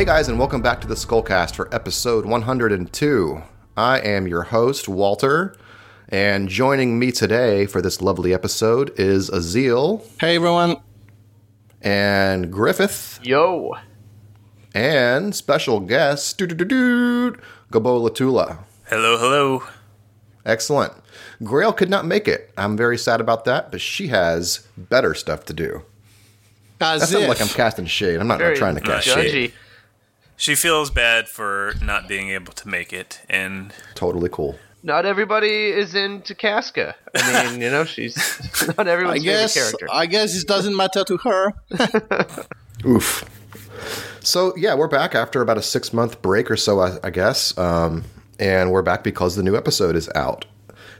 Hey guys, and welcome back to the Skullcast for episode 102. I am your host, Walter, and joining me today for this lovely episode is Azil Hey everyone. and Griffith Yo. and special guest, Gabo Latula. Hello, hello. Excellent. Grail could not make it. I'm very sad about that, but she has better stuff to do. That As sounds if. like I'm casting shade. I'm not Very trying to cast judgy. shade. Judgy. She feels bad for not being able to make it, and Totally cool. Not everybody is into Casca. I mean, you know, she's not I everyone's guess favorite character. I guess it doesn't matter to her. Oof. So yeah, we're back after about a six month break or so, I, I guess, um, and we're back because the new episode is out.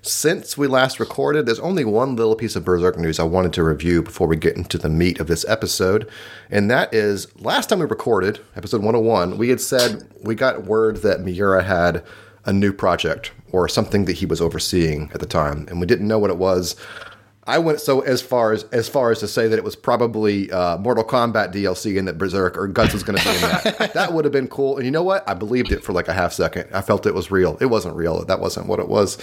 Since we last recorded, there's only one little piece of Berserk news I wanted to review before we get into the meat of this episode, and that is last time we recorded, episode 101, we had said we got word that Miura had a new project or something that he was overseeing at the time, and we didn't know what it was. I went so as far as as far as to say that it was probably uh, Mortal Kombat DLC and that Berserk or Guts was going to be in that. that would have been cool. And you know what? I believed it for like a half second. I felt it was real. It wasn't real. That wasn't what it was.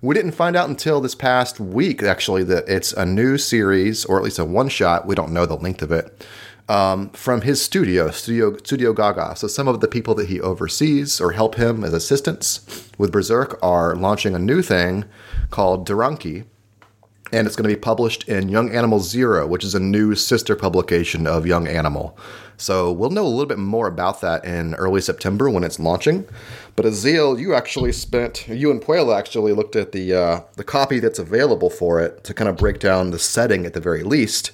We didn't find out until this past week actually that it's a new series or at least a one shot. We don't know the length of it. Um, from his studio, Studio Studio Gaga. So some of the people that he oversees or help him as assistants with Berserk are launching a new thing called Duranki and it's going to be published in Young Animal Zero, which is a new sister publication of Young Animal. So we'll know a little bit more about that in early September when it's launching. But Azil, you actually spent, you and Puella actually looked at the uh, the copy that's available for it to kind of break down the setting at the very least.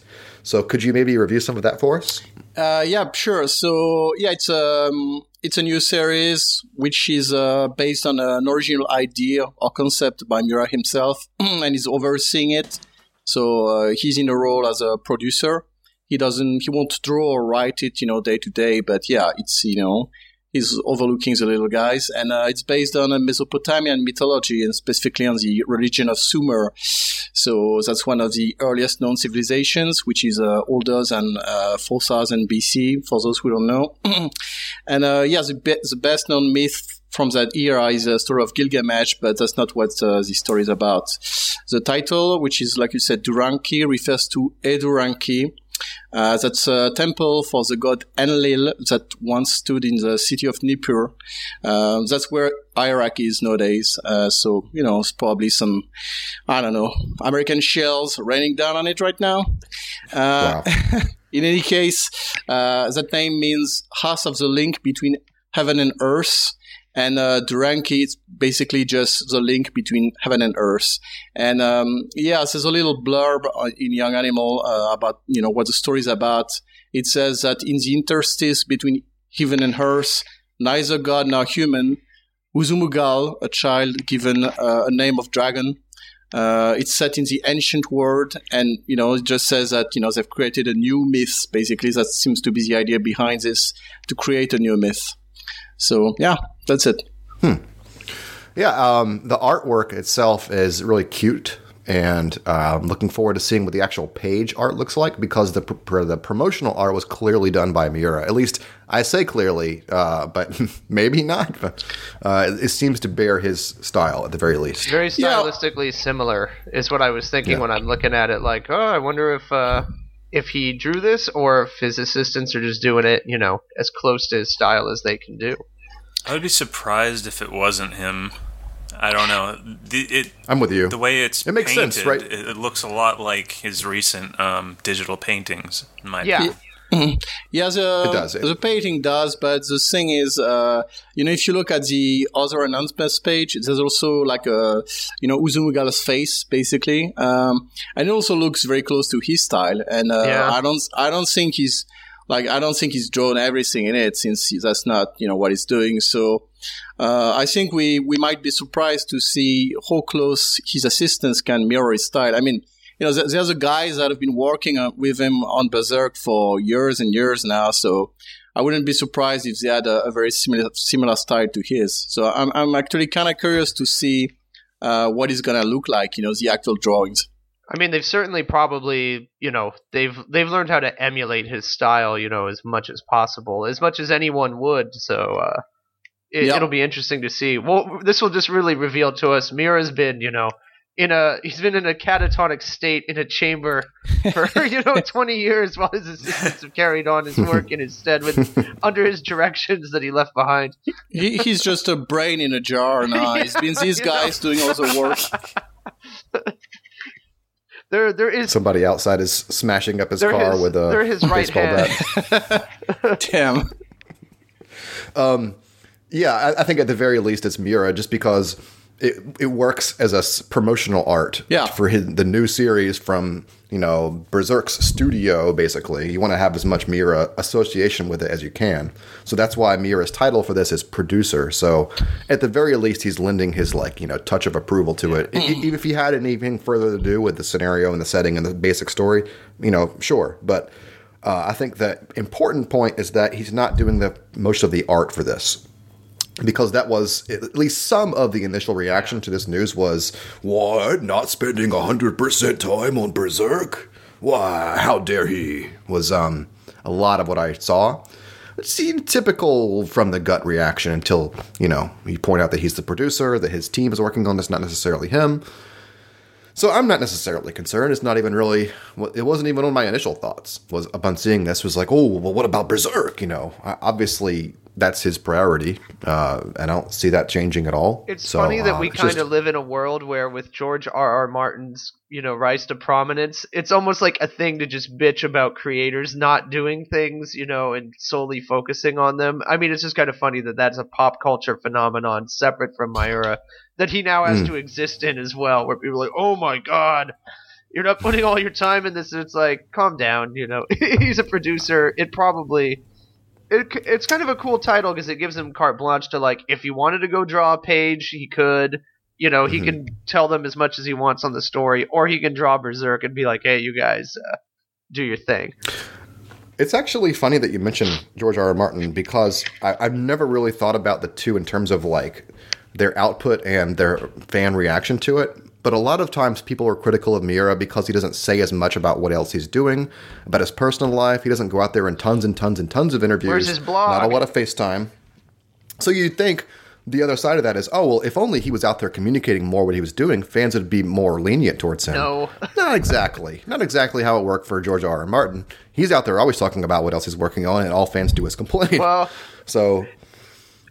So could you maybe review some of that for us? Uh, yeah, sure. So yeah, it's um, it's a new series which is uh, based on an original idea or concept by Miura himself, and he's overseeing it. So uh, he's in a role as a producer. He doesn't, he won't draw or write it, you know, day to day. But yeah, it's you know, he's overlooking the little guys, and uh, it's based on a Mesopotamian mythology and specifically on the religion of Sumer. So that's one of the earliest known civilizations, which is uh, older than uh, 4000 BC, for those who don't know. and uh, yeah, the, be- the best known myth from that era is a story of Gilgamesh, but that's not what uh, the story is about. The title, which is, like you said, Duranki, refers to Eduranki. Uh, that's a temple for the god Enlil that once stood in the city of Nippur. Uh, that's where Iraq is nowadays. Uh, so, you know, it's probably some, I don't know, American shells raining down on it right now. Uh, Wow. in any case, uh, that name means house of the link between heaven and earth. And uh, Duranki is basically just the link between heaven and earth. And um, yeah, there's a little blurb uh, in Young Animal uh, about you know what the story is about. It says that in the interstice between heaven and earth, neither god nor human, Uzumugal, a child given uh, a name of dragon, uh, it's set in the ancient world, and you know, it just says that you know they've created a new myth. Basically, that seems to be the idea behind this to create a new myth. So yeah, that's it. Yeah, um, the artwork itself is really cute, and uh, I'm looking forward to seeing what the actual page art looks like because the pr- the promotional art was clearly done by Miura. At least I say clearly, uh, but maybe not. But uh, it seems to bear his style at the very least. Very Yeah. stylistically similar is what I was thinking Yeah. when I'm looking at it. Like, oh, I wonder if uh, if he drew this or if his assistants are just doing it, you know, as close to his style as they can do. I would be surprised if it wasn't him. I don't know. The, it, I'm with you. the way it's It makes painted, sense, right? It, it looks a lot like his recent um, digital paintings. In my Yeah. opinion. Yeah, the It does, the painting does, but the thing is, uh, you know, if you look at the other announcements page, there's also like a, you know, Uzumugala's face basically, um, and it also looks very close to his style. And uh, Yeah. I don't, I don't think he's like, I don't think he's drawn everything in it since that's not, you know, what he's doing. So. Uh, I think we, we might be surprised to see how close his assistants can mirror his style. I mean, you know, there- there's a guys that have been working uh, with him on Berserk for years and years now. So I wouldn't be surprised if they had a, a very similar similar style to his. So I'm I'm actually kind of curious to see uh, what it's gonna look like. You know, the actual drawings. I mean, they've certainly probably, you know, they've they've learned how to emulate his style, you know, as much as possible, as much as anyone would. So uh, it, Yeah. it'll be interesting to see. Well, this will just really reveal to us Miura's been, you know, in a he's been in a catatonic state in a chamber for you know 20 years while his assistants have carried on his work in his stead with under his directions that he left behind. He, he's just a brain in a jar now. It's been these You know. guys doing all the work. There, there is Somebody outside is smashing up his car his- with a they're his right baseball hand. bat. Damn. Um, yeah, I, I think at the very least it's Miura, just because it it works as a promotional art Yeah. for his, the new series from you know Berserk's studio. Basically, you want to have as much Miura association with it as you can. So that's why Miura's title for this is producer. So at the very least, he's lending his like you know touch of approval to it. E- even if he had anything further to do with the scenario and the setting and the basic story, you know, sure, but. Uh, I think the important point is that he's not doing the most of the art for this because that was at least some of the initial reaction to this news was what not spending 100% time on berserk why how dare he was um a lot of what i saw it seemed typical from the gut reaction until you know you point out that he's the producer that his team is working on this not necessarily him so I'm not necessarily concerned. It's not even really. It wasn't even on my initial thoughts. Was upon seeing this was like, oh, well, what about Berserk? You know, obviously that's his priority, uh, and I don't see that changing at all. It's So, funny that uh, we kind of live in a world where, with George R. R. Martin's, you know, rise to prominence, it's almost like a thing to just bitch about creators not doing things, you know, and solely focusing on them. I mean, it's just kind of funny that that's a pop culture phenomenon separate from Miura that he now has Hmm. to exist in as well, where people are like, "Oh my god." You're not putting all your time in this. And it's like, calm down. You know, he's a producer. It probably it, it's kind of a cool title because it gives him carte blanche to like if he wanted to go draw a page he could you know he Mhm. can tell them as much as he wants on the story or he can draw berserk and be like hey you guys uh, do your thing It's actually funny that you mentioned George R. R. Martin because I, I've never really thought about the two in terms of like their output and their fan reaction to it. But a lot of times people are critical of Miura because he doesn't say as much about what else he's doing, about his personal life. He doesn't go out there in tons and tons and tons of interviews. Where's his blog? Not a lot of FaceTime. So you'd think the other side of that is, oh, well, if only he was out there communicating more what he was doing, fans would be more lenient towards him. no Not exactly. Not exactly how it worked for George R. R. Martin. He's out there always talking about what else he's working on, and all fans do is complain. well so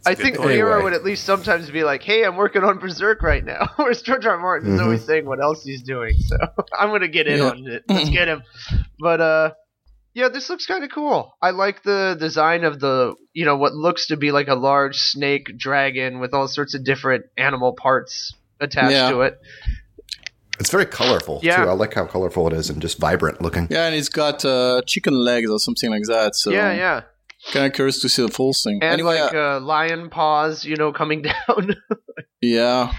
i think point. Miura Anyway. would at least sometimes be like hey i'm working on berserk right now whereas george r. R. martin's Mm-hmm. always saying what else he's doing so i'm gonna get in Yeah. on it let's get him but uh yeah, this looks kind of cool. I like the design of the, you know, what looks to be like a large snake dragon with all sorts of different animal parts attached Yeah. to it. it's very colorful Yeah. too. I like how colorful it is and just vibrant looking. Yeah, and it's got uh, chicken legs or something like that. So yeah, yeah. Kind of curious to see the full thing. And anyway, like uh, lion paws, you know, coming down. yeah.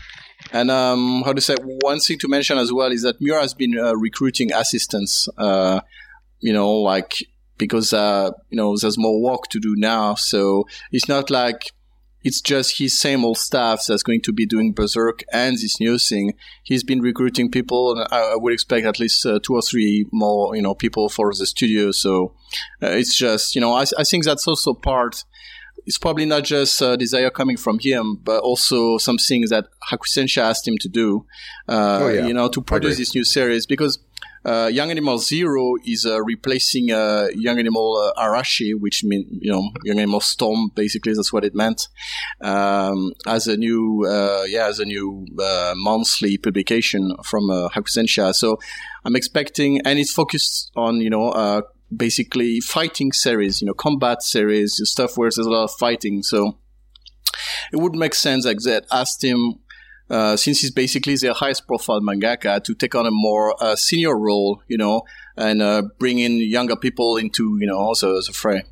And um, how to say? One thing to mention as well is that Miura has been uh, recruiting assistants. Uh, you know, like because uh, you know there's more work to do now, so it's not like it's just his same old staff that's going to be doing Berserk and this new thing. He's been recruiting people, and I, I would expect at least uh, two or three more, you know, people for the studio. So uh, it's just, you know, I, I think that's also part. It's probably not just uh, desire coming from him, but also some things that Hakusensha asked him to do. Uh, Oh, yeah. You know, to produce this new series because uh, Young Animal Zero is uh, replacing uh, Young Animal uh, Arashi, which means you know Young Animal Storm. Basically, that's what it meant. Um, as a new, uh, yeah, as a new uh, monthly publication from Hakusensha. So I'm expecting, and it's focused on you know. Uh, basically fighting series you know combat series stuff where there's a lot of fighting so it would make sense like that asked him uh, since he's basically the highest profile mangaka to take on a more uh, senior role, you know, and uh, bring in younger people into, you know, also as a fray.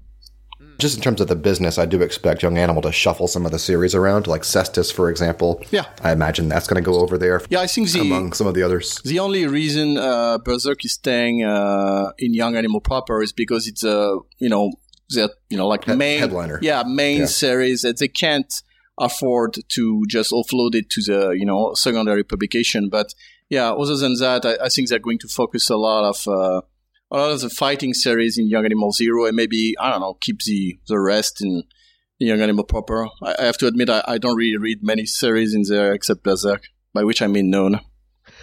Just in terms of the business, I do expect Young Animal to shuffle some of the series around, like Cestus, for example. Yeah. I imagine that's going to go over there Yeah, I think the among some of the others. the only reason uh, Berserk is staying uh, in Young Animal proper is because it's a you know that you know like main headliner. yeah main Yeah. series that they can't afford to just offload it to the you know secondary publication. But yeah, other than that, I, I, think they're going to focus a lot of uh, a lot of the fighting series in Young Animal Zero, and maybe I don't know, keep the the rest in Young Animal proper. I, I have to admit, I, I, don't really read many series in there except Berserk, by which I mean none.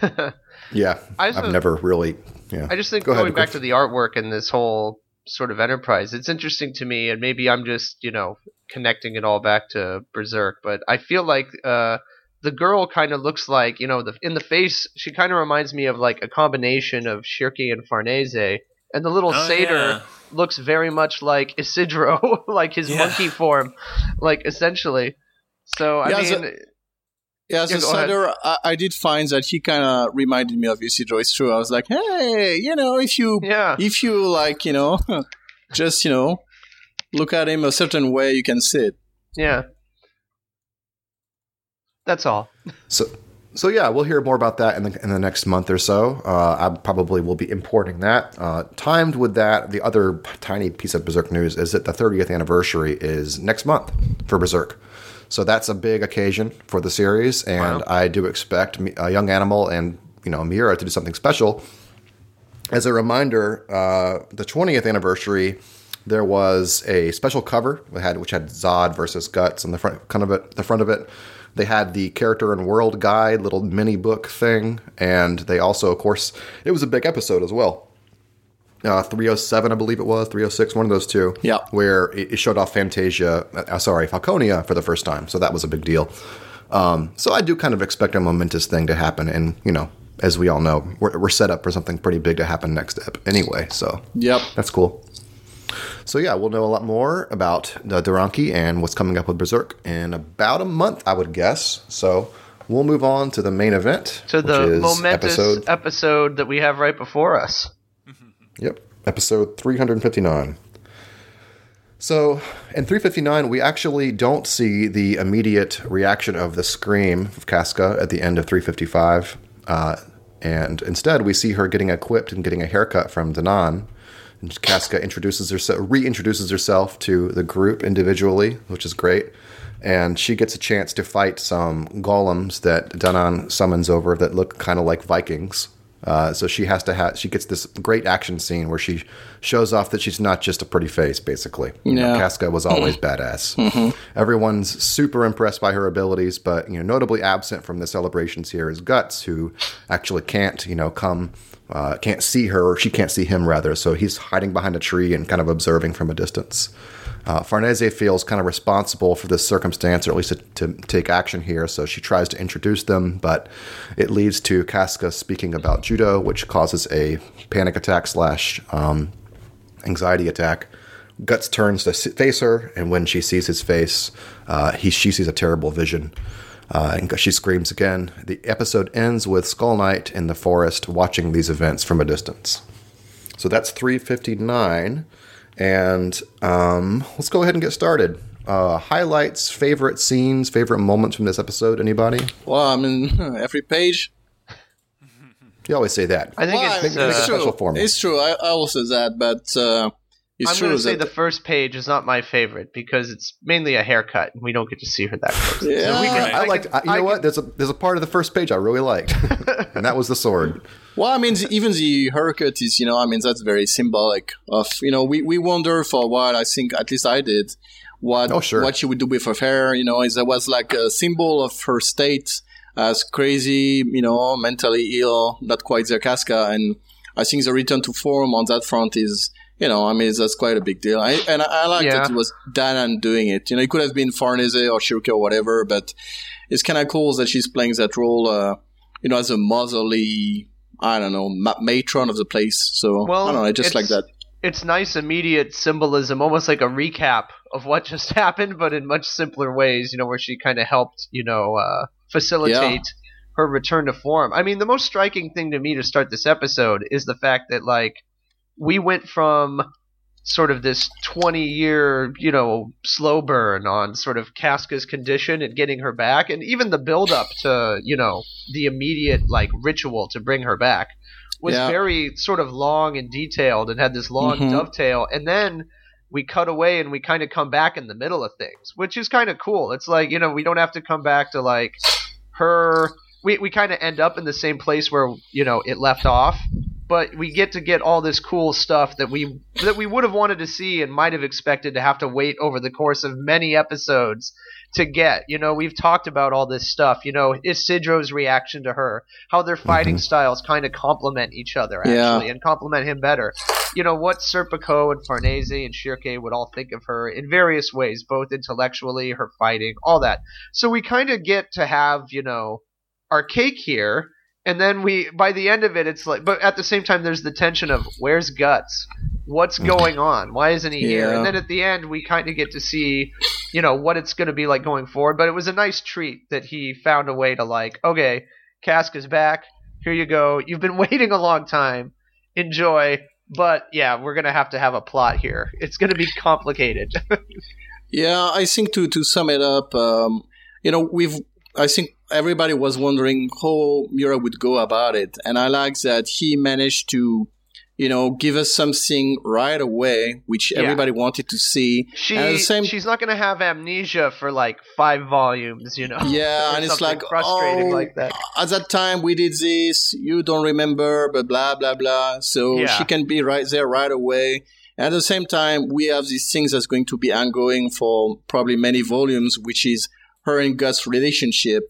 yeah, I've never really. Yeah, I just think Go going ahead, back to the artwork and this whole sort of enterprise, it's interesting to me, and maybe I'm just you know connecting it all back to Berserk, but I feel like. Uh, the girl kind of looks like you know the in the face she kind of reminds me of like a combination of Schierke and Farnese and the little oh, satyr yeah. looks very much like Isidro like his yeah. monkey form like essentially so I yeah, mean yeah, as a satyr, I, I, did find that he kind of reminded me of Isidro. It's true. I was like, hey, you know, if you, yeah. if you like, you know, just you know, look at him a certain way, you can see it. Yeah. That's all. So, so yeah, we'll hear more about that in the in the next month or so. Uh, I probably will be importing that. Uh, timed with that, the other tiny piece of Berserk news is that the 30th anniversary is next month for Berserk. So that's a big occasion for the series, and wow. I do expect a young animal and you know Miura to do something special. As a reminder, uh, the 20th anniversary there was a special cover which had which had Zodd versus Guts on the front kind of it the front of it they had the character and world guide little mini book thing, and they also, of course, it was a big episode as well. Uh, 307, I believe it was 306, one of those two. Yeah, where it, showed off Fantasia, uh, sorry, Falconia for the first time. So that was a big deal. Um, so I do kind of expect a momentous thing to happen, and you know, as we all know, we're, we're set up for something pretty big to happen next ep anyway. So yep, that's cool. So yeah, we'll know a lot more about the Duranki and what's coming up with Berserk in about a month, I would guess. So we'll move on to the main event. To the momentous episode, episode that we have right before us. yep, episode 359. So in 359, we actually don't see the immediate reaction of the scream of Casca at the end of 355. Uh, and instead, we see her getting equipped and getting a haircut from Danann. And Casca introduces herself, reintroduces herself to the group individually, which is great. And she gets a chance to fight some golems that Danann summons over that look kind of like Vikings. Uh, so she has to have she gets this great action scene where she shows off that she's not just a pretty face. Basically, you yeah. know, Casca was always badass. Mm-hmm. Everyone's super impressed by her abilities, but you know, notably absent from the celebrations here is Guts, who actually can't you know come uh, can't see her, or she can't see him rather. So he's hiding behind a tree and kind of observing from a distance. Uh, Farnese feels kind of responsible for this circumstance, or at least to, to, take action here. So she tries to introduce them, but it leads to Casca speaking about judo, which causes a panic attack slash um, anxiety attack. Guts turns to face her, and when she sees his face, uh, he she sees a terrible vision. Uh, and she screams again. The episode ends with Skull Knight in the forest watching these events from a distance. So that's 359. And um, let's go ahead and get started. Uh, highlights, favorite scenes, favorite moments from this episode. Anybody? Well, I mean, every page. You always say that. I think well, it's, uh, true. It's true. I, I will say that, but uh, it's I'm going to say the first page is not my favorite because it's mainly a haircut, and we don't get to see her that close. Yeah, so can, I, I liked. you know what? There's a there's a part of the first page I really liked, and that was the sword. Well, I mean, even the haircut is, you know, I mean, that's very symbolic of, you know, we, we wonder for a while. I think, at least I did, what oh, sure. what she would do with her hair. You know, is that was like a symbol of her state as crazy, you know, mentally ill, not quite Casca, and I think the return to form on that front is you know, I mean, that's quite a big deal. I, and I, I like yeah. that it was Danann doing it. You know, it could have been Farnese or Schierke or whatever, but it's kind of cool that she's playing that role, uh, you know, as a motherly, I don't know, ma- matron of the place. So, well, I don't know, I just like that. It's nice, immediate symbolism, almost like a recap of what just happened, but in much simpler ways, you know, where she kind of helped, you know, uh, facilitate. Yeah her return to form. I mean, the most striking thing to me to start this episode is the fact that like we went from sort of this 20 year, you know, slow burn on sort of Casca's condition and getting her back, and even the build up to, you know, the immediate like ritual to bring her back was yeah. very sort of long and detailed and had this long mm-hmm. dovetail, and then we cut away and we kind of come back in the middle of things, which is kind of cool. It's like, you know, we don't have to come back to like her we we kind of end up in the same place where you know it left off, but we get to get all this cool stuff that we that we would have wanted to see and might have expected to have to wait over the course of many episodes to get. You know, we've talked about all this stuff. You know, Isidro's reaction to her, how their mm-hmm. fighting styles kind of complement each other actually, Yeah. and complement him better. You know what Serpico and Farnese and Schierke would all think of her in various ways, both intellectually, her fighting, all that. So we kind of get to have you know our cake here. And then we, by the end of it, it's like, but at the same time, there's the tension of where's Guts? What's going on? Why isn't he here? And then at the end, we kind of get to see, you know, what it's going to be like going forward. But it was a nice treat that he found a way to like, okay, Cask is back. Here you go. You've been waiting a long time. Enjoy. But yeah, we're going to have to have a plot here. It's going to be complicated. Yeah, I think to to sum it up, um, you know, we've I think everybody was wondering how Miura would go about it, and I like that he managed to, you know, give us something right away, which Yeah. everybody wanted to see. she same she's not going to have amnesia for like five volumes, you know. Yeah, and it's like frustrating oh, like that. At that time, we did this. You don't remember, but blah blah blah. So Yeah. she can be right there right away. At the same time, we have these things that's going to be ongoing for probably many volumes, which is her and Gus' relationship.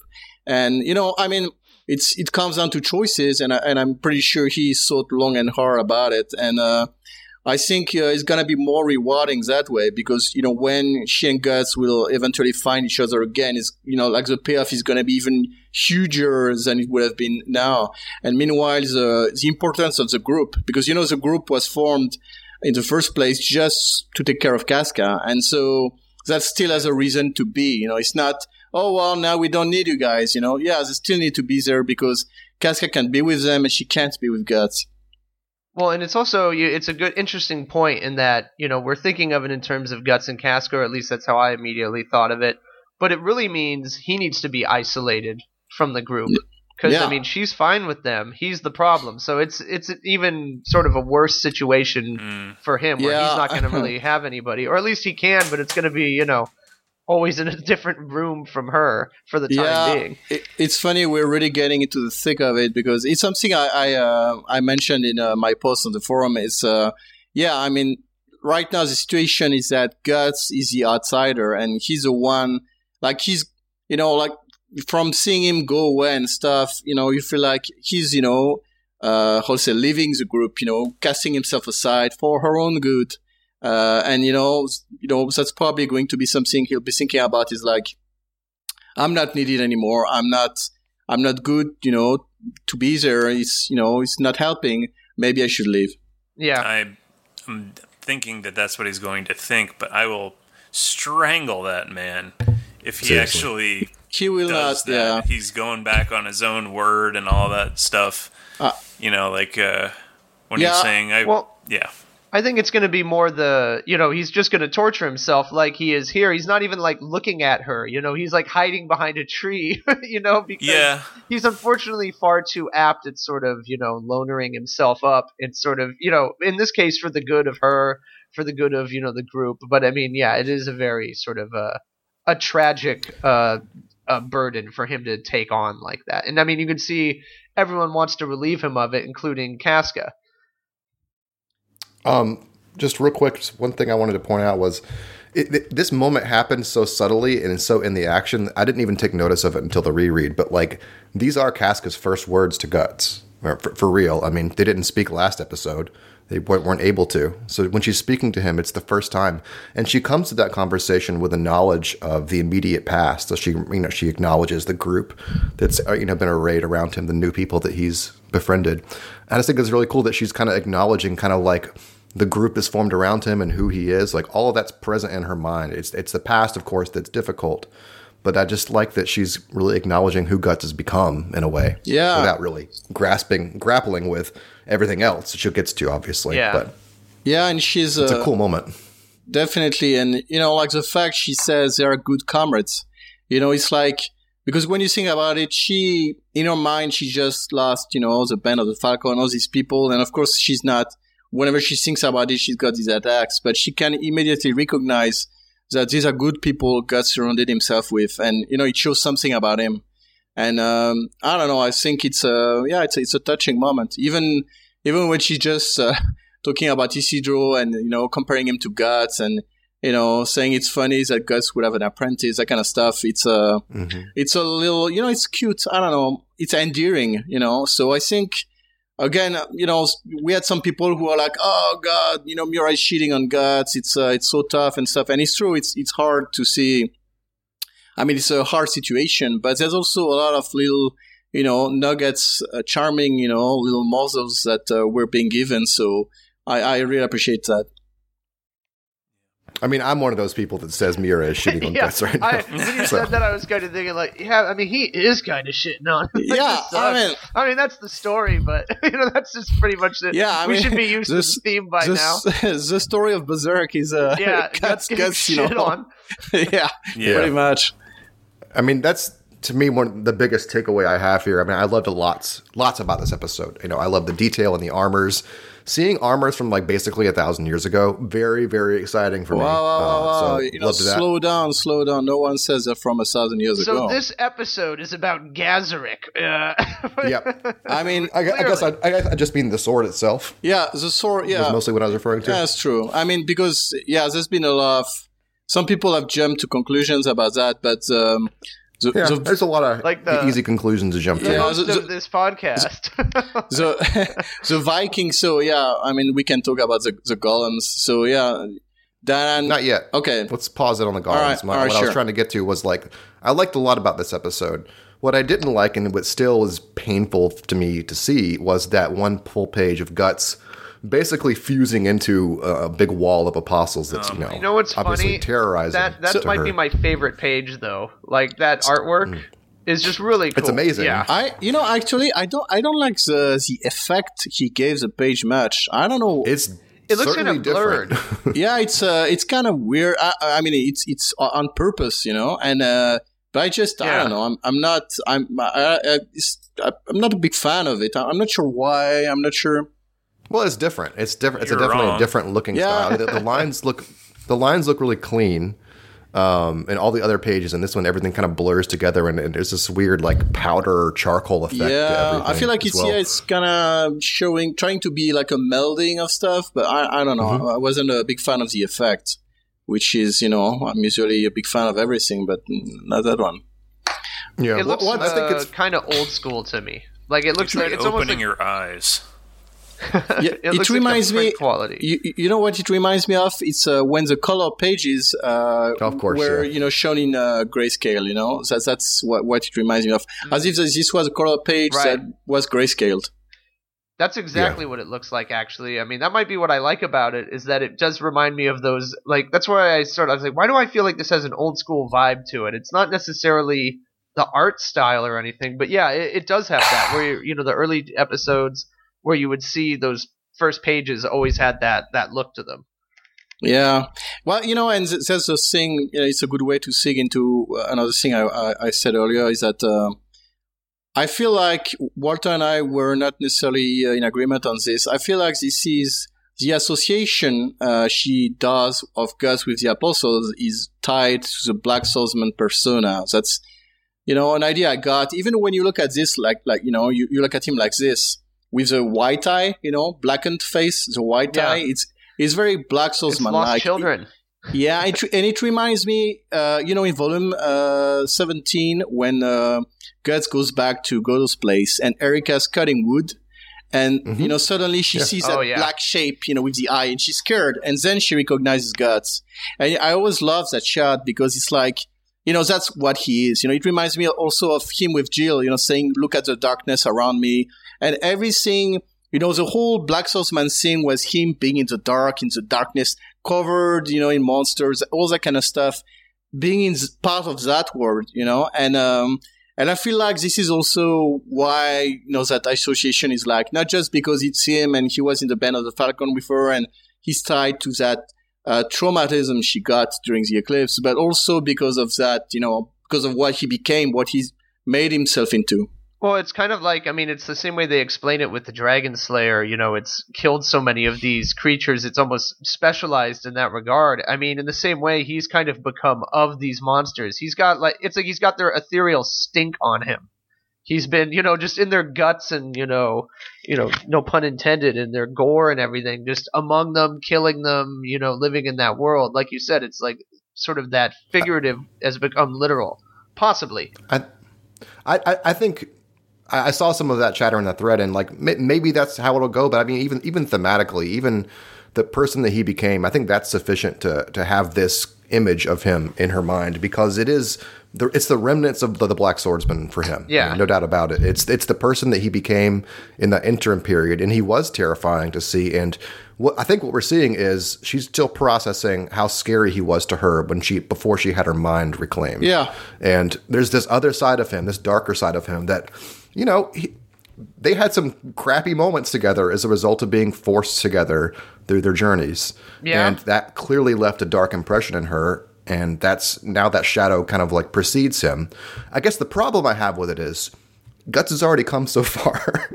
And you know, I mean, it's it comes down to choices, and I, and I'm pretty sure he thought long and hard about it. And uh, I think uh, it's gonna be more rewarding that way because you know when she and Gus will eventually find each other again, is you know like the payoff is gonna be even huger than it would have been now. And meanwhile, the the importance of the group because you know the group was formed in the first place just to take care of Casca, and so that still has a reason to be. You know, it's not oh well now we don't need you guys. You know, yeah, they still need to be there because Casca can be with them and she can't be with Guts. Well, and it's also it's a good, interesting point in that you know we're thinking of it in terms of Guts and Casca, or at least that's how I immediately thought of it. But it really means he needs to be isolated from the group because Yeah. I mean she's fine with them. He's the problem, so it's it's even sort of a worse situation Mm. for him where Yeah. he's not going to really have anybody, or at least he can, but it's going to be you know always in a different room from her for the time yeah, being. It, it's funny we're really getting into the thick of it because it's something I I, uh, I mentioned in uh, my post on the forum. Is uh, yeah, I mean, right now the situation is that Guts is the outsider and he's the one like he's you know like from seeing him go away and stuff. You know, you feel like he's you know uh, say leaving the group. You know, casting himself aside for her own good. Uh, and you know, you know, that's probably going to be something he'll be thinking about. Is like, I'm not needed anymore. I'm not. I'm not good. You know, to be there. It's you know, it's not helping. Maybe I should leave. Yeah, I, I'm thinking that that's what he's going to think, but I will strangle that man if he Seriously. actually He will does not. that. Yeah. He's going back on his own word and all that stuff. Uh, you know, like uh, when Yeah, you're saying, "I well- yeah." I think it's going to be more the, you know, he's just going to torture himself like he is here. He's not even like looking at her, you know, he's like hiding behind a tree, you know, because Yeah, he's unfortunately far too apt at sort of, you know, lonering himself up and sort of, you know, in this case for the good of her, for the good of, you know, the group. But I mean, yeah, it is a very sort of a, a tragic uh, uh, burden for him to take on like that. And I mean, you can see everyone wants to relieve him of it, including Casca. Um, just real quick, one thing I wanted to point out was it, th- this moment happened so subtly and so in the action. I didn't even take notice of it until the reread. But like, these are Casca's first words to Guts or for, for real. I mean, they didn't speak last episode. They weren't weren't able to. So when she's speaking to him, it's the first time, and she comes to that conversation with a knowledge of the immediate past. So she, you know, she acknowledges the group that's uh, you know been arrayed around him, the new people that he's befriended. And I just think it's really cool that she's kind of acknowledging, kind of like the group is formed around him and who he is. Like all of that's present in her mind. It's it's the past, of course, that's difficult. But I just like that she's really acknowledging who Guts has become in a way, Yeah. without really grasping, grappling with everything else that she gets to, obviously. Yeah. But Yeah, and she's it's uh, a cool moment. definitely and you know like the fact she says they are good comrades you know it's like because when you think about it she in her mind she just lost you know the band of the falcon all these people and of course she's not whenever she thinks about it she's got these attacks but she can immediately recognize that these are good people god surrounded himself with and you know it shows something about him And um, I don't know. I think it's a yeah, it's a, it's a touching moment. Even even when she's just uh, talking about Isidro and you know comparing him to Guts and you know saying it's funny that Guts would have an apprentice, that kind of stuff. It's a Mm-hmm. it's a little you know it's cute. I don't know. It's endearing. You know. So I think again, you know, we had some people who are like, "Oh God, you know, Miura is cheating on Guts. It's uh, it's so tough and stuff." And it's true. It's it's hard to see. I mean, it's a hard situation, but there's also a lot of little, you know, nuggets, uh, charming, you know, little morsels that uh, were being given. So I, I really appreciate that. I mean, I'm one of those people that says Miura is shitting on yeah, guts right now. I, when you So- said that, I was kind of thinking like, yeah, I mean, he is kind of shitting on. Yeah, This I mean, I mean, that's the story, but you know, that's just pretty much it. Yeah, I we mean, should be used this- to the theme by the, now. the story of Berserk is uh, Yeah, guts, guts getting guts, you know, on. yeah, Yeah. pretty much. I mean, that's to me one the biggest takeaway I have here. I mean, I loved lots, lots about this episode. You know, I love the detail and the armors. Seeing armors from like basically a thousand years ago, very, very exciting for me. Wow, wow, wow, Uh, wow. so you know, loved that. slow down, slow down. No one says that from a thousand years So ago. So this episode is about Gaiseric. Uh, Yep. I mean, I, I guess I, I, I just mean the sword itself. yeah, the sword. Was Yeah, mostly what I was referring to. Yeah, that's true. I mean, because yeah, there's been a lot of some people have jumped to conclusions about that, but um, the, Yeah, the, there's a lot of Like the- easy conclusions to jump the to. Yeah, host the- of this podcast. so, the Vikings. So yeah, I mean, we can talk about the the golems. So yeah, Dan. Not yet. okay. Let's pause it on the All right, My- all right, what I was sure. trying to get to was like I liked a lot about this episode. What I didn't like, and what still was painful to me to see, was that one full page of guts, basically fusing into a, a big wall of apostles. That's you know, You know what's obviously funny? terrorizing. that that to might her. be my favorite page, though. Like that artwork is just really cool. It's amazing. Yeah. I, you know, actually, I don't, I don't like the the effect he gave the page much. I don't know. It's It looks certainly kinda blurred. yeah, it's uh, it's kind of weird. I, I mean, it's it's on purpose, you know. And uh, but I just I don't know. I'm I'm not I'm I, I, it's, I'm not a big fan of it. I'm not sure why. I'm not sure. Well, it's different. It's different. It's a definitely wrong. a different looking Yeah. style. The, the lines look the lines look really clean. Um, and all the other pages, and this one, everything kind of blurs together, and, and there's this weird like powder charcoal effect. to yeah, everything I feel like as it's well. yeah, it's kind of showing, trying to be like a melding of stuff. But I I don't know. Mm-hmm. I wasn't a big fan of the effect, which is you know I'm usually a big fan of everything, but not that one. Yeah, It looks well, I think uh, it's kind of old school to me. Like it looks like it's almost opening like your eyes. Yeah, it, looks reminds like me. quality. You, you know what it reminds me of? It's uh, when the color pages uh, Of course, were yeah. you know shown in uh, grayscale. You know, that's that's what, what it reminds me of. As if this was a color page Right. that was grayscaled. That's exactly what it looks like. Actually, I mean, that might be what I like about it is that it does remind me of those. Like that's why I started. I was like, why do I feel like this has an old school vibe to it? It's not necessarily the art style or anything, but yeah, it, it does have that. Where you you know the early episodes where you would see those first pages always had that that look to them. Yeah. Well, you know, and th- there's a thing. It's a good way to sig into uh, another thing I, I, I said earlier is that uh, I feel like Walter and I were not necessarily uh, in agreement on this. I feel like this is the association uh, she does of Gus with the apostles is tied to the Black Swordsman persona. That's you know an idea I got. Even when you look at this, like like you know, you, you look at him like this with the white eye, you know, blackened face, the white Yeah. eye. It's it's very Black It's Swordsman lost like. children. Yeah, it, and it reminds me, uh, you know, in volume uh, 17, when uh, Guts goes back to Godo's place and Erica's cutting wood, and, you know, suddenly she Yeah. sees Oh, that yeah. black shape, you know, with the eye, and she's scared, and then she recognizes Guts. And I always love that shot because it's like, you know, that's what he is. You know, it reminds me also of him with Jill, you know, saying, look at the darkness around me. And everything, you know, the whole Black Swordsman scene was him being in the dark, in the darkness, covered, you know, in monsters, all that kind of stuff, being in part of that world, you know, and, um, and I feel like this is also why, you know, that association is like, not just because it's him and he was in the band of the Falcon with her and he's tied to that, uh, traumatism she got during the eclipse, but also because of that, you know, because of what he became, what he's made himself into. Well, it's kind of like I mean, it's the same way they explain it with the Dragon Slayer. You know, it's killed so many of these creatures; it's almost specialized in that regard. I mean, in the same way, he's kind of become of these monsters. He's got like it's like he's got their ethereal stink on him. He's been, you know, just in their guts and, you know, you know, no pun intended, in their gore and everything, just among them, killing them, you know, living in that world. Like you said, it's like sort of that figurative has become literal. Possibly. I, I, I think I saw some of that chatter in that thread, and like maybe that's how it'll go. But I mean, even even thematically, even the person that he became, I think that's sufficient to to have this image of him in her mind because it is the, it's the remnants of the, the Black Swordsman for him. Yeah, I mean, no doubt about it. It's it's the person that he became in that interim period, and he was terrifying to see. And what I think what we're seeing is she's still processing how scary he was to her when she before she had her mind reclaimed. Yeah, and there's this other side of him, this darker side of him that you know. He, they had some crappy moments together as a result of being forced together through their journeys. Yeah. And that clearly left a dark impression in her and that's now that shadow kind of like precedes him. I guess the problem I have with it is Guts has already come so far.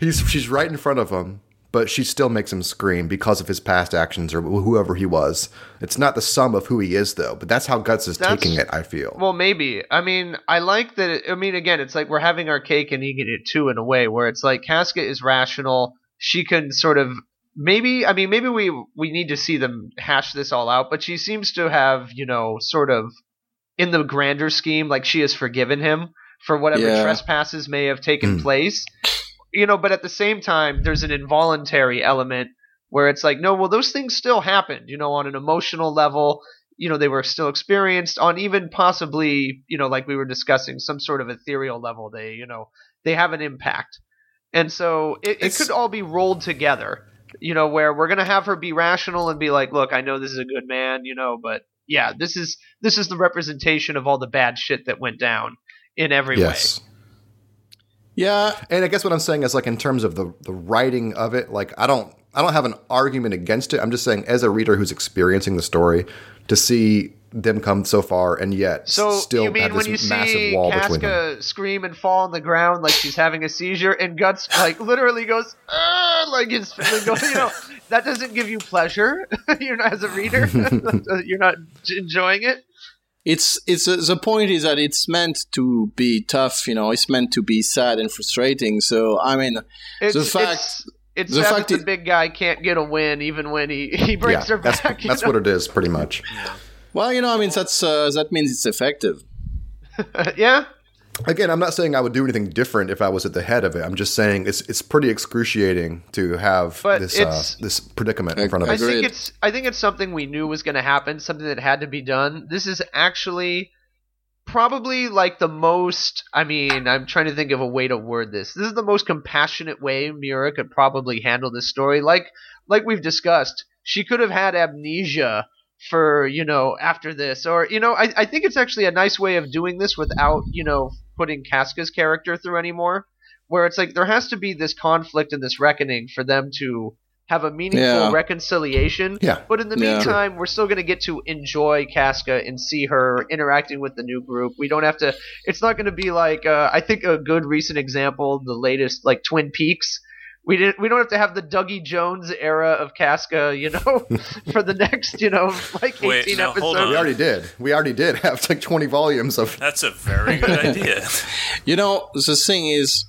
He's she's right in front of him, but she still makes him scream because of his past actions or whoever he was. It's not the sum of who he is though, but that's how Guts is That's- taking it, I feel. Well, maybe. I mean, I like that. It, I mean, again, it's like we're having our cake and eating it too, in a way, where it's like Casca is rational. She can sort of maybe. I mean, maybe we we need to see them hash this all out. But she seems to have, you know, sort of in the grander scheme, like she has forgiven him for whatever Yeah. trespasses may have taken Mm. place. You know, but at the same time, there's an involuntary element where it's like, no, well, those things still happened. You know, on an emotional level you know they were still experienced on even possibly you know like we were discussing some sort of ethereal level they you know they have an impact and so it, it could all be rolled together you know where we're gonna have her be rational and be like look i know this is a good man you know but yeah this is this is the representation of all the bad shit that went down in every yes. Yeah. And I guess what I'm saying is like in terms of the the writing of it, like I don't I don't have an argument against it. I'm just saying as a reader who's experiencing the story, to see them come so far and yet So still you mean have when this you massive see wall between them. Scream and fall on the ground like she's having a seizure, and Guts like literally goes "Ah," like his like, go- you know that doesn't give you pleasure. you're not as a reader, you're not enjoying it. It's it's uh, the point is that it's meant to be tough you know it's meant to be sad and frustrating so i mean It's, The fact- it's, it's the fact that the it- big guy can't get a win even when he he breaks yeah, her that's back. you that's know? what it is pretty much. well you know i mean that's uh, that means it's effective yeah. Again, I'm not saying I would do anything different if I was at the head of it. I'm just saying it's it's pretty excruciating to have But this uh, this predicament in front of I I us. agree. think Agreed. it's I think it's something we knew was going to happen, something that had to be done. This is actually probably like the most I mean, I'm trying to think of a way to word this. This is the most compassionate way Miura could probably handle this story. Like like we've discussed, she could have had amnesia for, you know, after this or you know, I I think it's actually a nice way of doing this without, you know, putting Casca's character through anymore. Where it's like there has to be this conflict and this reckoning for them to have a meaningful Yeah. reconciliation. Yeah. But in the Yeah. meantime, we're still going to get to enjoy Casca and see her interacting with the new group. We don't have to. It's not going to be like uh, I think a good recent example, the latest like Twin Peaks. We didn't. We don't have to have the Dougie Jones era of Casca, you know, for the next, you know, like Wait, eighteen no, hold episodes. We already did. We already did have like 20 volumes of. That's a very good idea. You know, the thing is,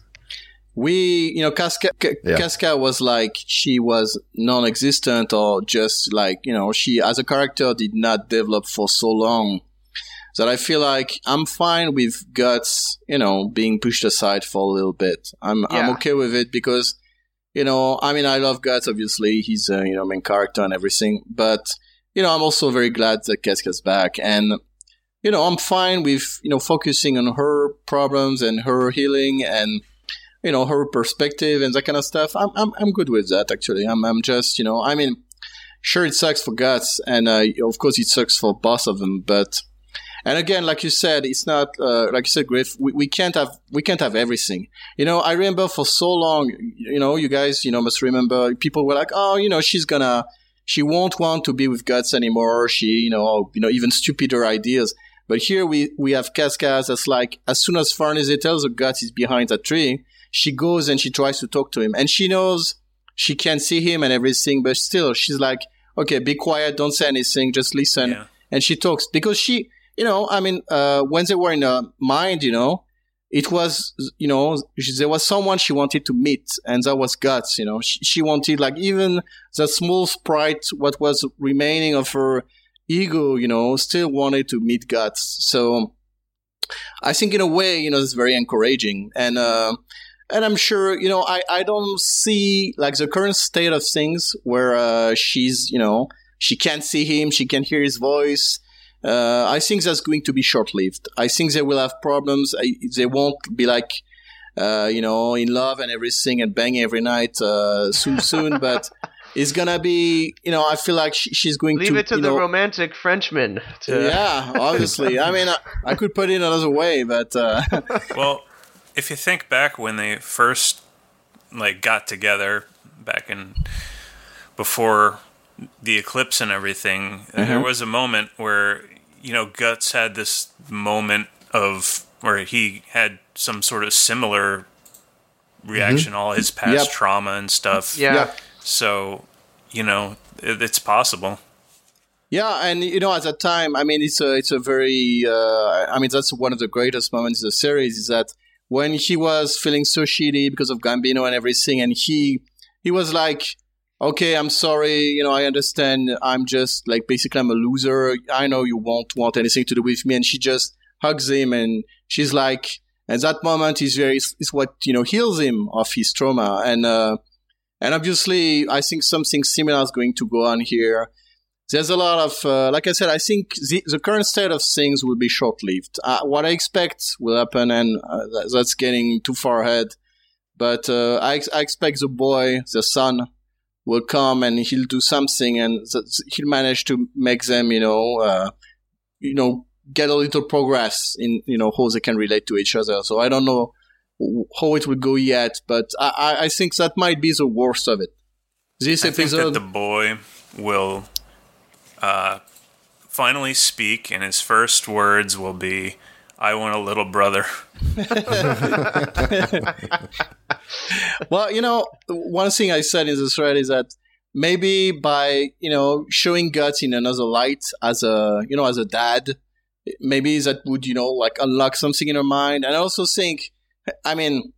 we, you know, Casca, Ca- Yeah. Casca was like, she was non-existent or just like, you know, she as a character did not develop for so long that I feel like I'm fine with Guts, you know, being pushed aside for a little bit. I'm, I'm okay with it because, you know, I mean, I love Guts, obviously. He's a, you know, main character and everything, but, you know, I'm also very glad that Casca's back and, you know, I'm fine with, you know, focusing on her problems and her healing and, you know, her perspective and that kind of stuff. I'm, I'm, I'm good with that, actually. I'm, I'm just, you know, I mean, sure, it sucks for Guts and, uh, of course it sucks for both of them, but, and again, like you said, it's not, uh, like you said, Griff, we, we can't have, we can't have everything. You know, I remember for so long, you know, you guys, you know, must remember people were like, oh, you know, she's gonna, she won't want to be with Guts anymore. She, you know, you know, even stupider ideas. But here we, we have Cascas that's like, as soon as Farnese tells her Guts is behind that tree, she goes and she tries to talk to him. And she knows she can't see him and everything, but still, she's like, okay, be quiet, don't say anything, just listen. Yeah. And she talks because she, you know, I mean, uh, when they were in a mind, you know, it was, you know, there was someone she wanted to meet, and that was Guts. You know, she, she wanted like even the small sprite, what was remaining of her ego, you know, still wanted to meet Guts. So I think in a way, you know, it's very encouraging, and uh, and I'm sure, you know, I I don't see like the current state of things where uh, she's, you know, she can't see him, she can't hear his voice uh, I think that's going to be short lived. I think they will have problems. I, they won't be like, uh, you know, in love and everything and banging every night uh, soon, soon. but it's gonna be, you know, I feel like she, she's going Leave to Leave it to the know, romantic Frenchman. To... Yeah, obviously. I mean, I, I, could put it another way, but uh, well, if you think back when they first like got together back in before the eclipse and everything, mm-hmm. there was a moment where you know, Guts had this moment of where he had some sort of similar reaction, mm-hmm. all his past yep. trauma and stuff. Yeah. Yep. So, you know, it, it's possible. Yeah, and you know, at that time, I mean, it's a it's a very, uh, I mean, that's one of the greatest moments in the series is that when he was feeling so shitty because of Gambino and everything, and he he was like, okay, I'm sorry, you know, I understand. I'm just like basically I'm a loser. I know you won't want anything to do with me. And she just hugs him and she's like, at that moment is very, is what, you know, heals him of his trauma. And, uh, and obviously I think something similar is going to go on here. There's a lot of, uh, like I said, I think the, the, current state of things will be short lived. Uh, what I expect will happen, and uh, that's getting too far ahead. But uh, I, I expect the boy, the son, will come and he'll do something and he'll manage to make them, you know, uh, you know, get a little progress in, you know, how they can relate to each other. So I don't know how it will go yet, but I, I think that might be the worst of it. This I episode, the boy will uh, finally speak, and his first words will be, "I want a little brother." well, you know, one thing I said in this thread is that maybe by you know showing guts in another light as a you know as a dad, maybe that would you know like unlock something in her mind. And I also think, I mean,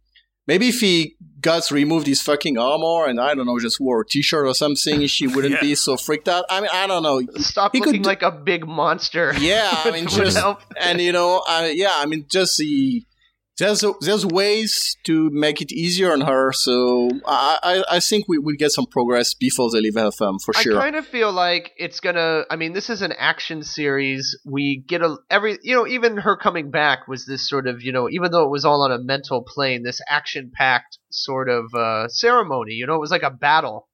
maybe if he guts removed his fucking armor and I don't know just wore a t-shirt or something, she wouldn't yeah. be so freaked out. I mean, I don't know. Stop he looking could, like a big monster. Yeah, I mean, just and you know, uh, yeah, I mean, just the there's there's ways to make it easier on her. So I I, I think we will get some progress before they leave Elfhelm for sure. I kind of feel like it's gonna. I mean, this is an action series. We get a every you know even her coming back was this sort of you know even though it was all on a mental plane, this action packed sort of uh, ceremony. You know, it was like a battle.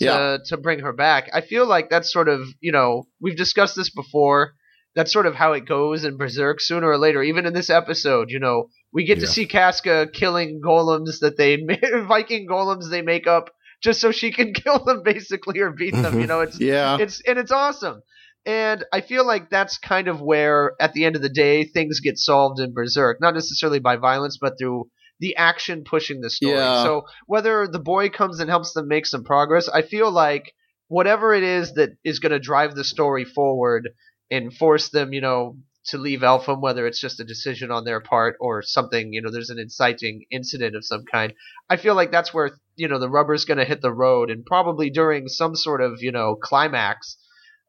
To, yeah. to bring her back. I feel like that's sort of, you know, we've discussed this before that's sort of how it goes in Berserk sooner or later. Even in this episode, you know, we get yeah. to see Casca killing golems that they Viking golems they make up just so she can kill them basically or beat them. You mm-hmm. know, it's yeah, it's and it's awesome. And I feel like that's kind of where, at the end of the day, things get solved in Berserk. Not necessarily by violence, but through the action pushing the story. Yeah. So whether the boy comes and helps them make some progress, I feel like whatever it is that is going to drive the story forward and force them, you know, to leave Elfhelm, whether it's just a decision on their part or something, you know, there's an inciting incident of some kind. I feel like that's where, you know, the rubber's going to hit the road and probably during some sort of, you know, climax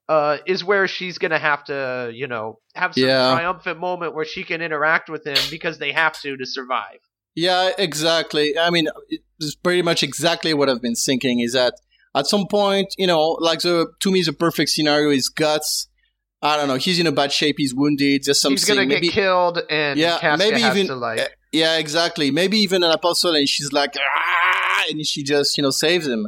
uh, is where she's going to have to, you know, have some yeah. triumphant moment where she can interact with him because they have to to survive. Yeah, exactly. I mean, it's pretty much exactly what I've been thinking is that at some point, you know, like the, to me, the perfect scenario is Guts I don't know. He's in a bad shape. He's wounded. Just something. He's gonna maybe, get killed, and yeah, Casca maybe even to, like yeah, exactly. Maybe even an apostle, and she's like, ah! and she just you know saves him.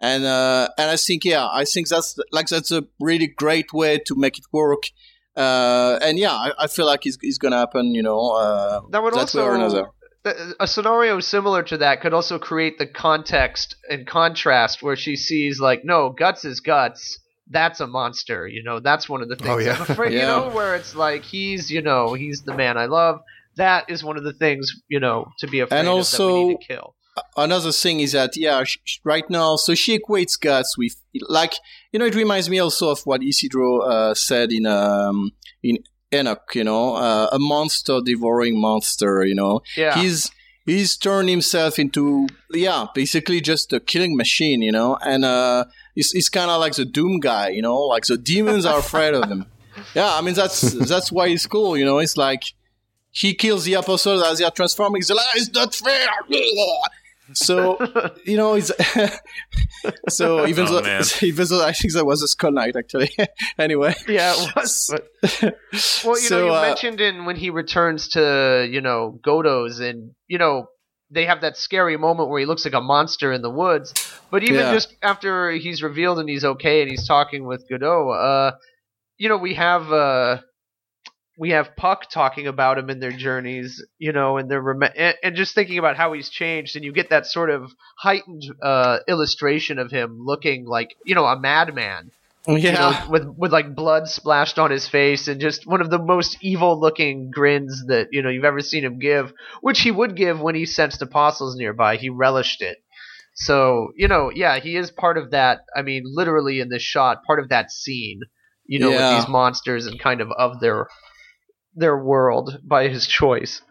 And uh, and I think yeah, I think that's like that's a really great way to make it work. Uh, and yeah, I, I feel like it's, it's gonna happen. You know, uh, that would also a scenario similar to that could also create the context and contrast where she sees like no guts is guts that's a monster. You know, that's one of the things oh, yeah. I'm afraid. yeah. You know, where it's like he's, you know, he's the man I love. That is one of the things, you know, to be afraid and also, of that we need to kill. Another thing is that yeah, right now, so she equates guts with like you know, it reminds me also of what Isidro uh, said in um in Enoch, you know, uh, a monster devouring monster, you know. Yeah. He's he's turned himself into yeah, basically just a killing machine, you know, and uh he's, he's kind of like the doom guy, you know, like the demons are afraid of him. Yeah, I mean that's that's why he's cool, you know. It's like he kills the apostles as they are transforming. He's like, it's not fair. So you know, he's so even Oh, though man. even though I think that was a Skull Knight actually. anyway, Yeah, it was. But, well, you So, know, you uh, mentioned in when he returns to you know Godo's, and you know they have that scary moment where he looks like a monster in the woods. But even Yeah. just after he's revealed and he's okay and he's talking with Godo, uh, you know, we have uh, we have Puck talking about him in their journeys, you know, and their rem- and, and just thinking about how he's changed, and you get that sort of heightened uh, illustration of him looking like you know a madman yeah, you know, with with like blood splashed on his face and just one of the most evil looking grins that you know you've ever seen him give, which he would give when he sensed apostles nearby. He relished it. So you know, yeah, he is part of that. I mean, literally in this shot, part of that scene. You know, Yeah. with these monsters and kind of of their their world by his choice.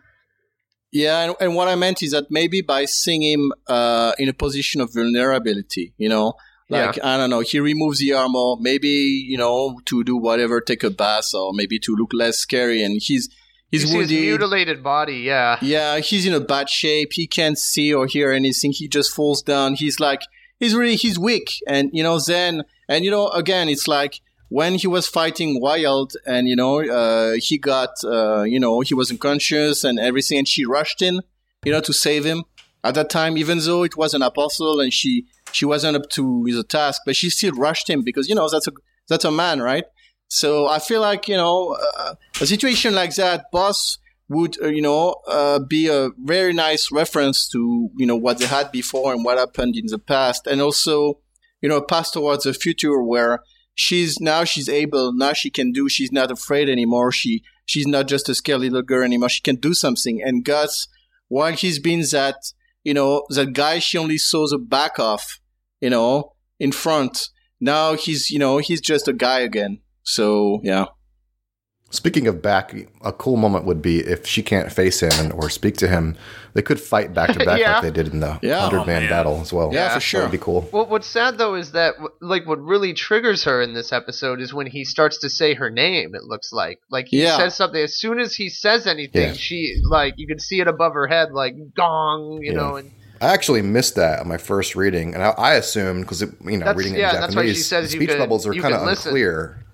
Yeah, and, and what I meant is that maybe by seeing him uh, in a position of vulnerability, you know, like I don't know, he removes the armor, maybe you know to do whatever, take a bath, or maybe to look less scary. And he's he's his mutilated body. Yeah, yeah, he's in a bad shape. He can't see or hear anything. He just falls down. He's like he's really he's weak, and you know then and you know again it's like when he was fighting Wyald, and you know uh, he got uh, you know he was unconscious and everything, and she rushed in, you know, to save him. At that time, even though it was an apostle and she she wasn't up to the task, but she still rushed him because you know that's a that's a man, right? So I feel like you know uh, a situation like that, boss would uh, you know uh, be a very nice reference to you know what they had before and what happened in the past, and also you know a path towards the future where she's now she's able now she can do she's not afraid anymore. She she's not just a scared little girl anymore. She can do something. And Guts while he's been that you know that guy she only saw the back of you know in front now he's you know he's just a guy again. So yeah Speaking of back, a cool moment would be if she can't face him and, or speak to him, they could fight back to back like they did in the Yeah. Oh, hundred Oh, man man. battle as well. yeah, Yeah. for sure That'd be cool. Well, what's sad though is that like what really triggers her in this episode is when he starts to say her name. It looks like like he Yeah. says something as soon as he says anything, Yeah. she like you can see it above her head, like gong, you Yeah. know. And I actually missed that on my first reading, and I, I assumed because you know That's- reading it yeah, in that's why she Japanese, says the you speech could- bubbles are kind of could listen. unclear.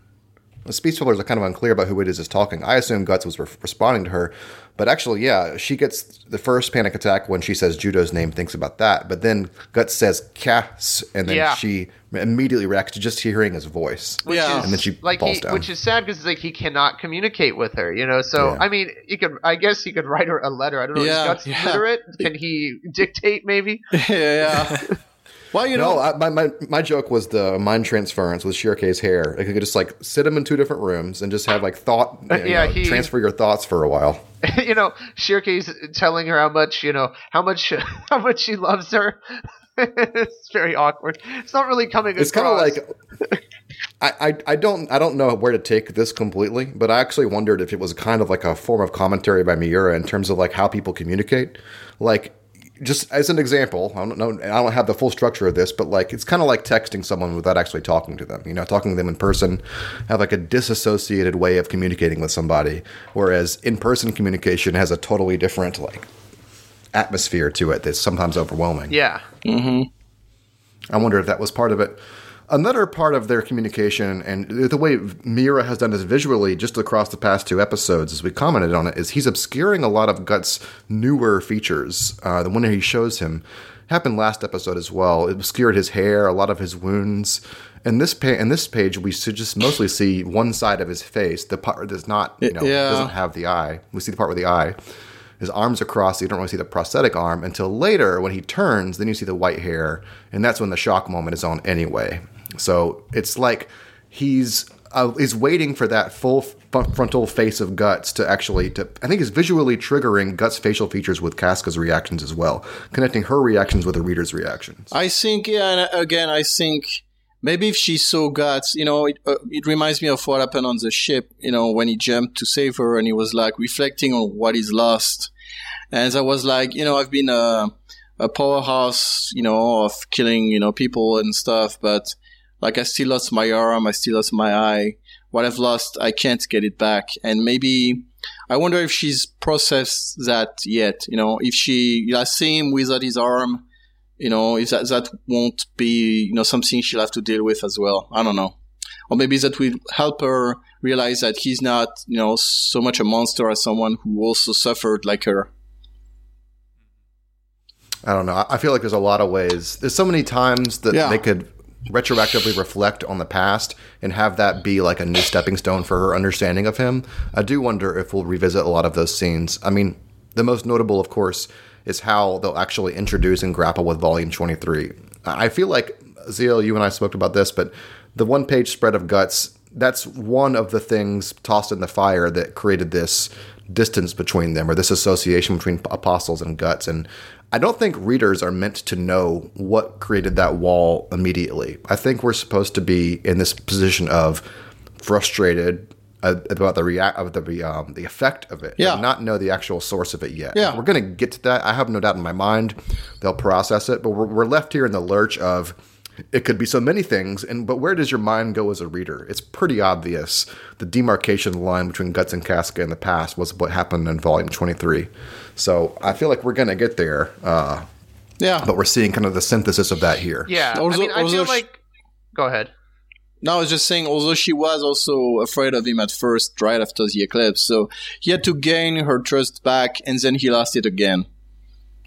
The speech bubbles are kind of unclear about who it is that's talking. I assume Guts was re- responding to her, but actually, yeah, she gets the first panic attack when she says Judeau's name, thinks about that, but then Guts says Cass, and then Yeah. she immediately reacts to just hearing his voice. which Yeah. is, And then she like falls he, down. which is sad because like he cannot communicate with her, you know. So Yeah. I mean, he could. I guess he could write her a letter. I don't know. Yeah, is Guts yeah. literate? Can he dictate? Maybe. yeah, yeah. well you know No, I, my, my my joke was the mind transference with Schierke's hair. Like, you could just like sit him in two different rooms and just have like thought, uh, you Yeah, he- transfer your thoughts for a while. you know, Schierke's telling her how much, you know, how much, how much she loves her. it's very awkward. It's not really coming It's kind of like I, I I don't I don't know where to take this completely, but I actually wondered if it was kind of like a form of commentary by Miura in terms of like how people communicate. Like just as an example, I don't know I don't have the full structure of this, but like it's kind of like texting someone without actually talking to them. You know, talking to them in person have like a disassociated way of communicating with somebody, whereas in-person communication has a totally different like atmosphere to it that's sometimes overwhelming. yeah, mm-hmm. I wonder if that was part of it. Another part of their communication and the way Miura has done this visually just across the past two episodes, as we commented on it, is he's obscuring a lot of Guts' newer features. Uh, the one that he shows him happened last episode as well. It obscured his hair, a lot of his wounds. In this pa- in this page, we should just mostly see one side of his face. The part that's not, you know, Yeah. doesn't have the eye. We see the part with the eye. His arms are crossed, so you don't really see the prosthetic arm until later when he turns. Then you see the white hair, and that's when the shock moment is on anyway. So it's like he's uh, he's waiting for that full f- frontal face of guts to actually to. I think is visually triggering guts' facial features with Casca's reactions as well, connecting her reactions with the reader's reactions. I think, yeah, and again, I think maybe if she saw guts, you know, it, uh, it reminds me of what happened on the ship, you know, when he jumped to save her and he was like reflecting on what he's lost. And I was like, you know, I've been a, a powerhouse, you know, of killing, you know, people and stuff, but like I still lost my arm, I still lost my eye. What I've lost, I can't get it back. And maybe I wonder if she's processed that yet. You know, if she you know, see him without his arm, you know, if that that won't be you know something she'll have to deal with as well. I don't know, or maybe that will help her realize that he's not you know so much a monster as someone who also suffered like her. I don't know. I feel like there's a lot of ways. There's so many times that Yeah. they could retroactively reflect on the past and have that be like a new stepping stone for her understanding of him. I do wonder if we'll revisit a lot of those scenes. I mean, the most notable, of course, is how they'll actually introduce and grapple with Volume 23. I feel like, Zeal, you and I spoke about this, but the one page spread of Guts, that's one of the things tossed in the fire that created this distance between them or this association between apostles and guts and i don't think readers are meant to know what created that wall immediately i think we're supposed to be in this position of frustrated uh, about the react of the um, the effect of it Yeah. and not know the actual source of it yet Yeah. we're going to get to that i have no doubt in my mind they'll process it but we're, we're left here in the lurch of it could be so many things and but where does your mind go as a reader it's pretty obvious the demarcation line between guts and casca in the past was what happened in volume 23 so i feel like we're gonna get there uh, Yeah, but we're seeing kind of the synthesis of that here Yeah, Also- I mean, I feel sh- like. Go ahead. No, I was just saying, although she was also afraid of him at first, right after the eclipse, so he had to gain her trust back, and then he lost it again.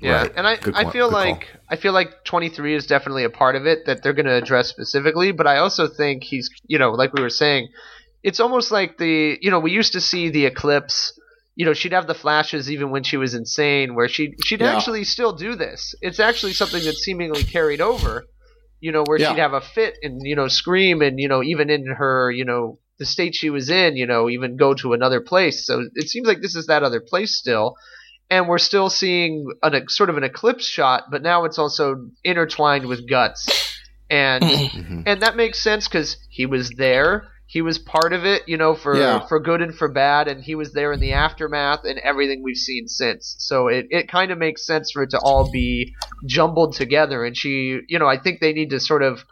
Yeah, Right. and I, Good I feel call. like I feel like 23 is definitely a part of it that they're going to address specifically, but I also think he's, you know, like we were saying, it's almost like the, you know, we used to see the eclipse, you know, she'd have the flashes even when she was insane where she she'd Yeah. actually still do this. It's actually something that's seemingly carried over, you know, where Yeah. she'd have a fit and, you know, scream and, you know, even in her, you know, the state she was in, you know, even go to another place. So it seems like this is that other place still and we're still seeing an, a sort of an eclipse shot, but now it's also intertwined with guts, and Mhm. and that makes sense because he was there, he was part of it, you know, for Yeah. for good and for bad, and he was there in the aftermath and everything we've seen since. So it it kind of makes sense for it to all be jumbled together, and she, you know, I think they need to sort of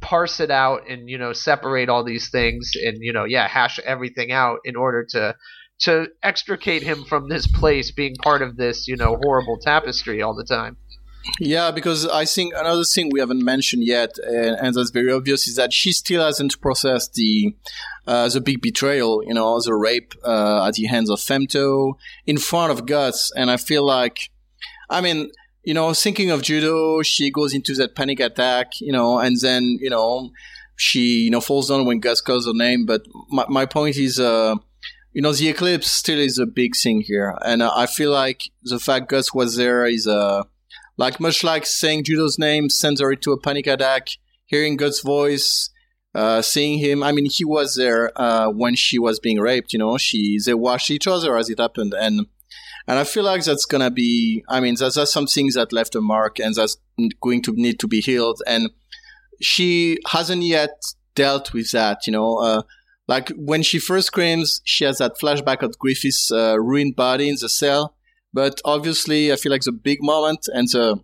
parse it out and you know separate all these things and you know yeah hash everything out in order to to extricate him from this place being part of this, you know, horrible tapestry all the time. Yeah, because I think another thing we haven't mentioned yet, and, and that's very obvious, is that she still hasn't processed the uh, the big betrayal, you know, the rape uh, at the hands of Femto in front of Guts, and I feel like, I mean, you know, thinking of Judeau, she goes into that panic attack, you know, and then you know, she you know falls down when Guts calls her name. But my my point is, uh, you know, the eclipse still is a big thing here, and uh, I feel like the fact Guts was there is a uh, like much like saying Judeau's name sends her into a panic attack. Hearing Guts' voice, uh, seeing him. I mean, he was there uh, when she was being raped. You know, she they watched each other as it happened, and and I feel like that's gonna be. I mean, that's, that's something that left a mark, and that's going to need to be healed. And she hasn't yet dealt with that. You know, uh, like when she first screams, she has that flashback of Griffith's uh, ruined body in the cell. But obviously, I feel like the big moment and the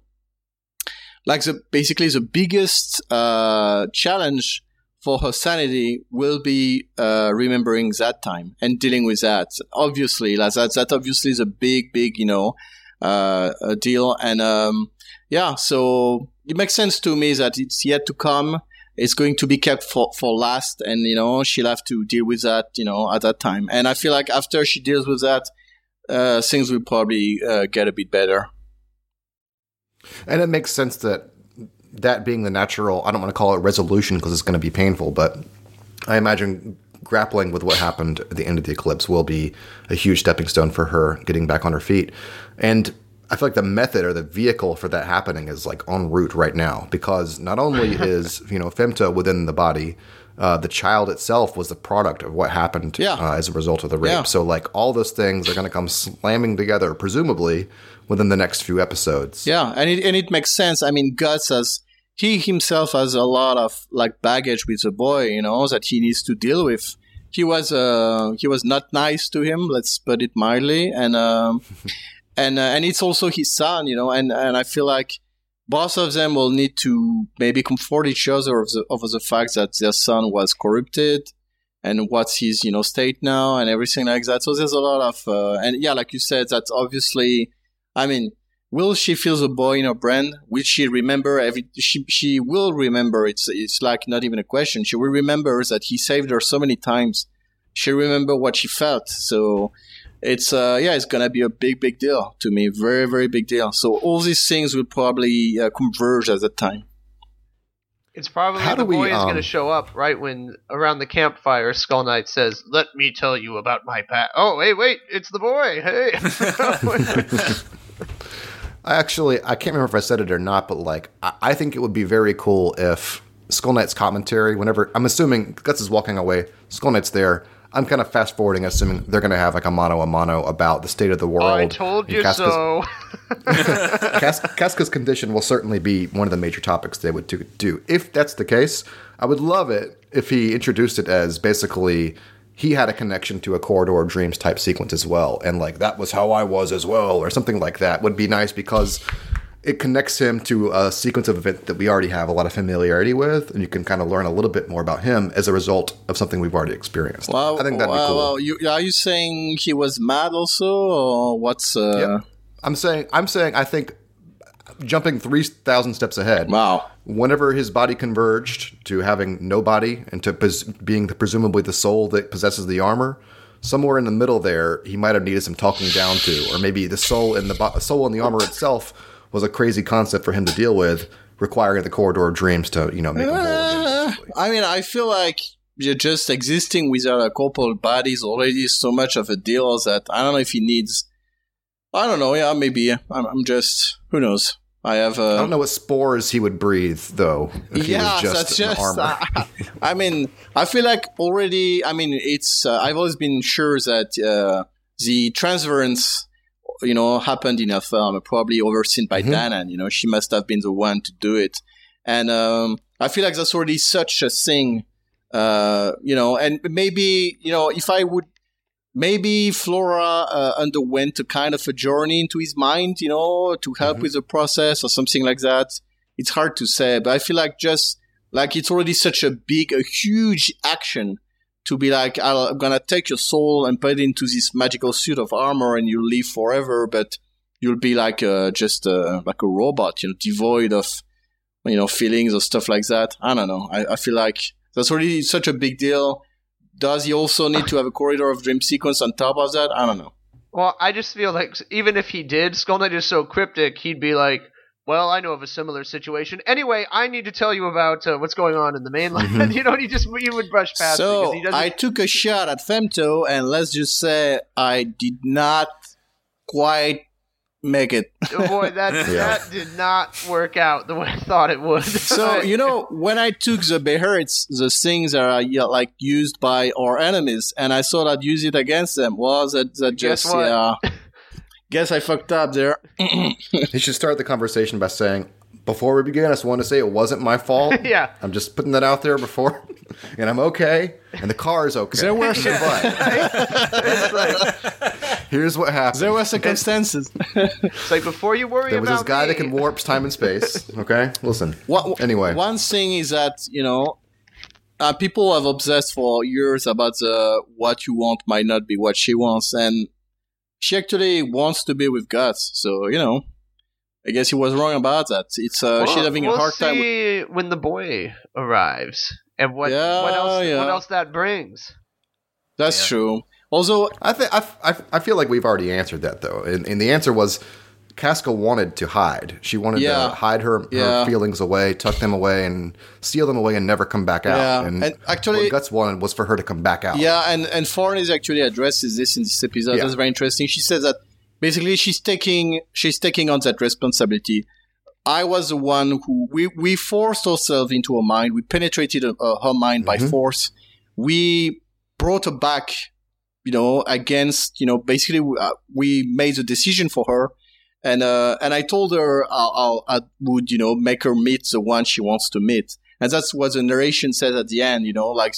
like the basically the biggest uh, challenge for her sanity will be uh, remembering that time and dealing with that. Obviously, like that that obviously is a big, big, you know, uh, deal. And um, yeah, so it makes sense to me that it's yet to come. It's going to be kept for, for last, and you know she'll have to deal with that, you know, at that time. And I feel like after she deals with that, uh, things will probably uh, get a bit better. And it makes sense that that being the natural, I don't want to call it resolution because it's going to be painful, but I imagine grappling with what happened at the end of the eclipse will be a huge stepping stone for her getting back on her feet. And I feel like the method or the vehicle for that happening is like en route right now because not only is, you know, femto within the body, uh, the child itself was the product of what happened Yeah. uh, as a result of the rape. Yeah. So, like, all those things are going to come slamming together, presumably within the next few episodes. Yeah, and it and it makes sense. I mean, Guts has he himself has a lot of like baggage with the boy, you know, that he needs to deal with. He was uh he was not nice to him, let's put it mildly, and um and uh, and it's also his son, you know, and and I feel like both of them will need to maybe comfort each other of the, of the fact that their son was corrupted and what's his you know state now and everything like that. So there's a lot of uh, and yeah, like you said, that's obviously. I mean, will she feel the boy in her brain? Will she remember every? She she will remember. It's it's like not even a question. She will remember that he saved her so many times. She remember what she felt. So it's uh yeah, it's gonna be a big big deal to me. Very very big deal. So all these things will probably uh, converge at that time. It's probably How the do we, boy is going um, to show up right when around the campfire. Skull Knight says, "Let me tell you about my past." Oh, wait, wait! It's the boy. Hey. I actually I can't remember if I said it or not, but like I, I think it would be very cool if Skull Knight's commentary, whenever I'm assuming Guts is walking away, Skull Knight's there. I'm kind of fast forwarding, assuming they're going to have like a mono a mono about the state of the world. I told you Casca's- so. Cas- Casca's condition will certainly be one of the major topics they would do- do. If that's the case, I would love it if he introduced it as basically he had a connection to a corridor of dreams type sequence as well, and like that was how I was as well, or something like that would be nice because it connects him to a sequence of events that we already have a lot of familiarity with, and you can kind of learn a little bit more about him as a result of something we've already experienced. Well, I think that'd be cool. well, you, are you saying he was mad also, or what's? Uh, Yep. I'm saying, I'm saying, I think jumping three thousand steps ahead. Wow. Whenever his body converged to having no body and to pos- being the, presumably the soul that possesses the armor, somewhere in the middle there, he might have needed some talking down to, or maybe the soul in the bo- soul in the armor itself was a crazy concept for him to deal with, requiring the corridor of dreams to, you know, make him whole. Uh, I mean, I feel like you're just existing without a couple bodies already so much of a deal that I don't know if he needs. I don't know. Yeah, maybe. I'm, I'm just. Who knows? I have. Uh, I don't know what spores he would breathe though. If he yeah, was just just. armor. uh, I mean, I feel like already. I mean, it's. Uh, I've always been sure that uh, the transference, you know, happened in Elfhelm, probably overseen by Mhm. Danann. You know, she must have been the one to do it, and um, I feel like that's already such a thing. Uh, you know, and maybe you know, if I would. Maybe Flora uh, underwent a kind of a journey into his mind, you know, to help Mhm. with the process or something like that. It's hard to say, but I feel like just like it's already such a big, a huge action to be like, I'm gonna take your soul and put it into this magical suit of armor, and you'll live forever, but you'll be like uh, just uh, like a robot, you know, devoid of you know feelings or stuff like that. I don't know. I, I feel like that's already such a big deal. Does he also need to have a corridor of dream sequence on top of that? I don't know. Well, I just feel like even if he did, Skull Knight is so cryptic, he'd be like, "Well, I know of a similar situation. Anyway, I need to tell you about uh, what's going on in the mainland." Mhm. you know, he just you would brush past because So he doesn't. I took a shot at Femto, and let's just say I did not quite make it. oh boy, that Yeah. that did not work out the way I thought it would. So you know, when I took the Beherits, the things that are yeah, like used by our enemies, and I thought I'd use it against them. Well, that that just yeah. Guess I fucked up there. He should start the conversation by saying, "Before we begin, I just want to say it wasn't my fault. yeah. I'm just putting that out there before, and I'm okay, and the car is okay. There were some, It's like, Here's what happened. there were circumstances. it's like before you worry There was about this guy me. that can warp time and space. Okay, listen. What, Anyway. one thing is that you know, uh, people have obsessed for years about the what you want might not be what she wants, and she actually wants to be with Guts. So you know, I guess he was wrong about that. It's uh, she's having we'll a hard time. With, when the boy arrives and what Yeah, what else yeah. what else that brings. that's Yeah. true. Also, I think I, I, I feel like we've already answered that though, and, and the answer was. Casca wanted to hide. She wanted Yeah. to hide her, her Yeah. feelings away, tuck them away, and seal them away, and never come back out. Yeah, And, and actually- what Guts wanted was for her to come back out. Yeah, and and Farnese actually addresses this in this episode. Yeah. That's very interesting. She says that basically she's taking she's taking on that responsibility. I was the one who we we forced ourselves into her mind. We penetrated uh, her mind by Mhm. force. We brought her back, you know, against you know basically uh, we made the decision for her, and uh, and I told her I'll, I'll, I would you know make her meet the one she wants to meet, and that's what the narration says at the end. You know, like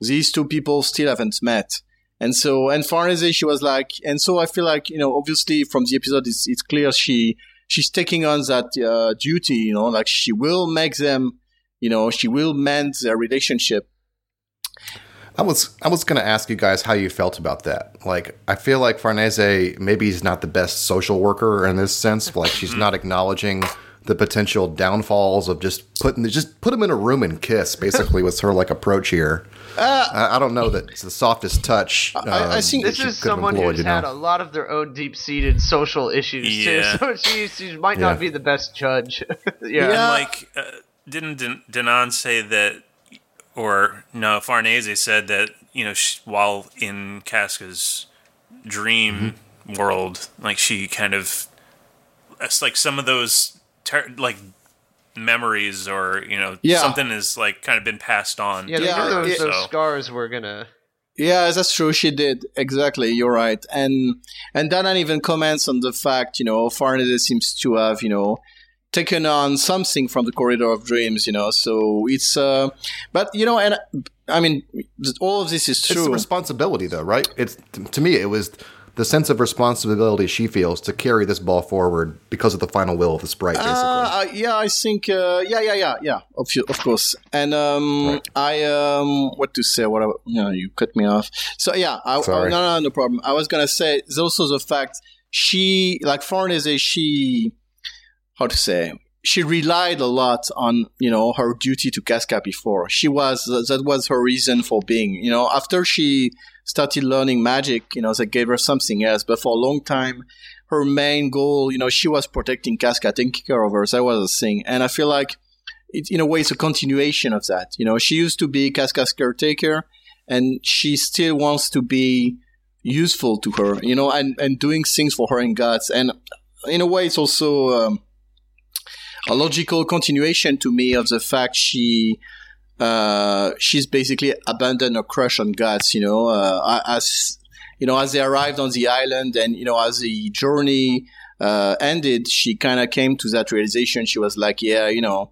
these two people still haven't met. And so, and Farnese, she was like, and so I feel like, you know, obviously from the episode, it's, it's clear she, she's taking on that uh, duty, you know, like she will make them, you know, she will mend their relationship. I was I was going to ask you guys how you felt about that. Like, I feel like Farnese maybe he's not the best social worker in this sense. Like, she's not acknowledging the potential downfalls of just putting just put them in a room and kiss. Basically, was her like approach here. Uh, I, I, don't know that it's the softest touch. Um, I, I, um, think this is someone employed, who's you know? had a lot of their own deep-seated social issues yeah. too, so she, she might not be the best judge. yeah. yeah, and like uh, didn't Danann say that, or no, Farnese said that you know she, while in Casca's dream mm-hmm. world, like she kind of, it's like some of those ter- like memories or you know yeah. something has like kind of been passed on. Yeah, yeah those, those scars were gonna. Yeah, that's true. She did exactly. You're right, and and Danann even comments on the fact you know Farnese seems to have you know taken on something from the corridor of dreams you know so it's uh but you know and i mean all of this is true it's responsibility though right it's to me it was the sense of responsibility she feels to carry this ball forward because of the final will of the sprite, basically. Uh, yeah, I think, uh, yeah, yeah, yeah, yeah, of, of course. And um, right. I, um, what to say? What I, you know, you cut me off. So yeah, I, Sorry. no, no, no problem. I was gonna say there's also the fact she, like Farnese, she, how to say, she relied a lot on you know her duty to Casca before. She was that was her reason for being. You know, after she started learning magic, you know, that gave her something else. But for a long time, her main goal, you know, she was protecting Casca, taking care of her. That was a thing. And I feel like it, in a way, it's a continuation of that. You know, she used to be Casca's caretaker and she still wants to be useful to her, you know, and, and doing things for her and Guts. And in a way, it's also um, a logical continuation to me of the fact she uh, she's basically abandoned her crush on Guts, you know, uh, as you know, as they arrived on the island, and you know, as the journey uh, ended, she kind of came to that realization. She was like, "Yeah, you know,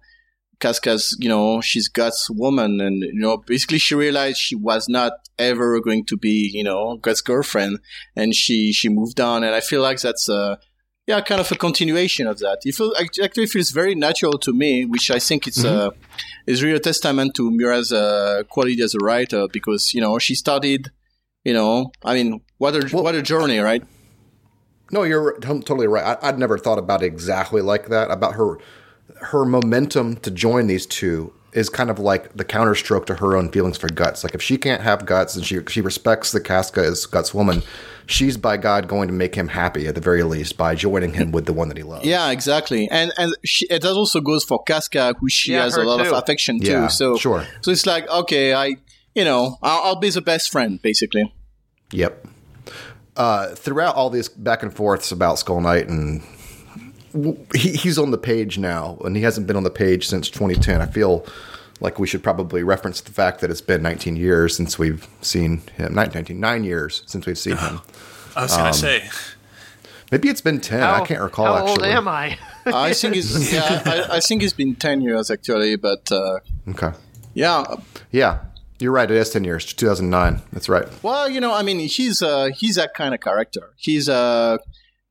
Casca's, you know, she's Guts' woman," and you know, basically, she realized she was not ever going to be, you know, Guts' girlfriend, and she she moved on. And I feel like that's a yeah, kind of a continuation of that. It feels, actually feels very natural to me, which I think it's mm-hmm. uh, is really a testament to Miura's uh, quality as a writer because you know she started, you know, I mean, what a well, what a journey, right? No, you're totally right. I, would never thought about it exactly like that. About her her momentum to join these two is kind of like the counterstroke to her own feelings for guts. Like if she can't have guts and she she respects the Casca as guts woman, she's by God going to make him happy at the very least by joining him with the one that he loves. Yeah, exactly. And and she, it also goes for Casca, who she yeah, has a lot too. of affection yeah, too. So sure. So it's like okay, I you know I'll, I'll be the best friend basically. Yep. Uh, throughout all these back and forths about Skull Knight and he, he's on the page now, and he hasn't been on the page since 2010. I feel like we should probably reference the fact that it's been 19 years since we've seen him. 19, nine years since we've seen him. I was gonna um, say. Maybe it's been ten. How, I can't recall. How actually. old am I? I think it's yeah. I, I, think it's been ten years actually, but uh, okay. Yeah. Yeah. You're right. It is ten years. 2009. That's right. Well, you know, I mean, he's uh, he's that kind of character. He's uh,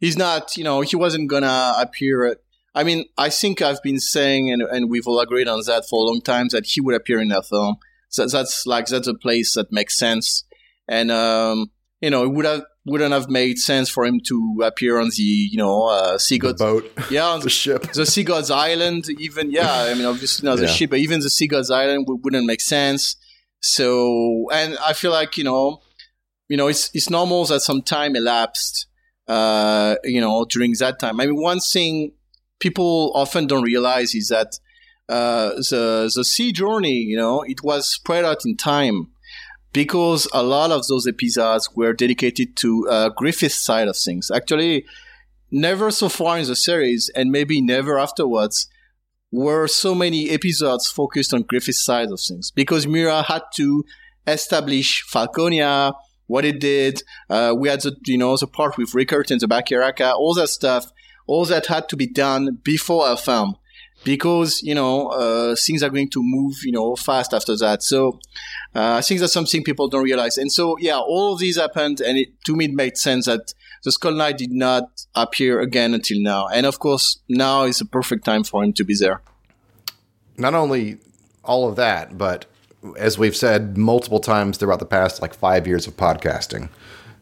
he's not. You know, he wasn't gonna appear at I mean, I think I've been saying, and, and we've all agreed on that for a long time, that he would appear in that film. So that's like that's a place that makes sense, and um, you know, it would have wouldn't have made sense for him to appear on the you know uh, sea boat, yeah, on the, the ship, the sea god's island. Even yeah, I mean, obviously not yeah. the ship, but even the sea god's island wouldn't make sense. So, and I feel like you know, you know, it's it's normal that some time elapsed, uh, you know, during that time. I mean, one thing people often don't realize is that uh, the the sea journey, you know, it was spread out in time because a lot of those episodes were dedicated to uh, Griffith's side of things. Actually, never so far in the series, and maybe never afterwards, were so many episodes focused on Griffith's side of things because Miura had to establish Falconia, what it did. Uh, we had the you know the part with Rickert and the Bakiraka, all that stuff all that had to be done before Elfhelm because you know uh, things are going to move you know fast after that. So uh, I think that's something people don't realize. And so yeah, all of these happened, and it, to me it made sense that the Skull Knight did not appear again until now. And of course, now is a perfect time for him to be there. Not only all of that, but as we've said multiple times throughout the past like five years of podcasting,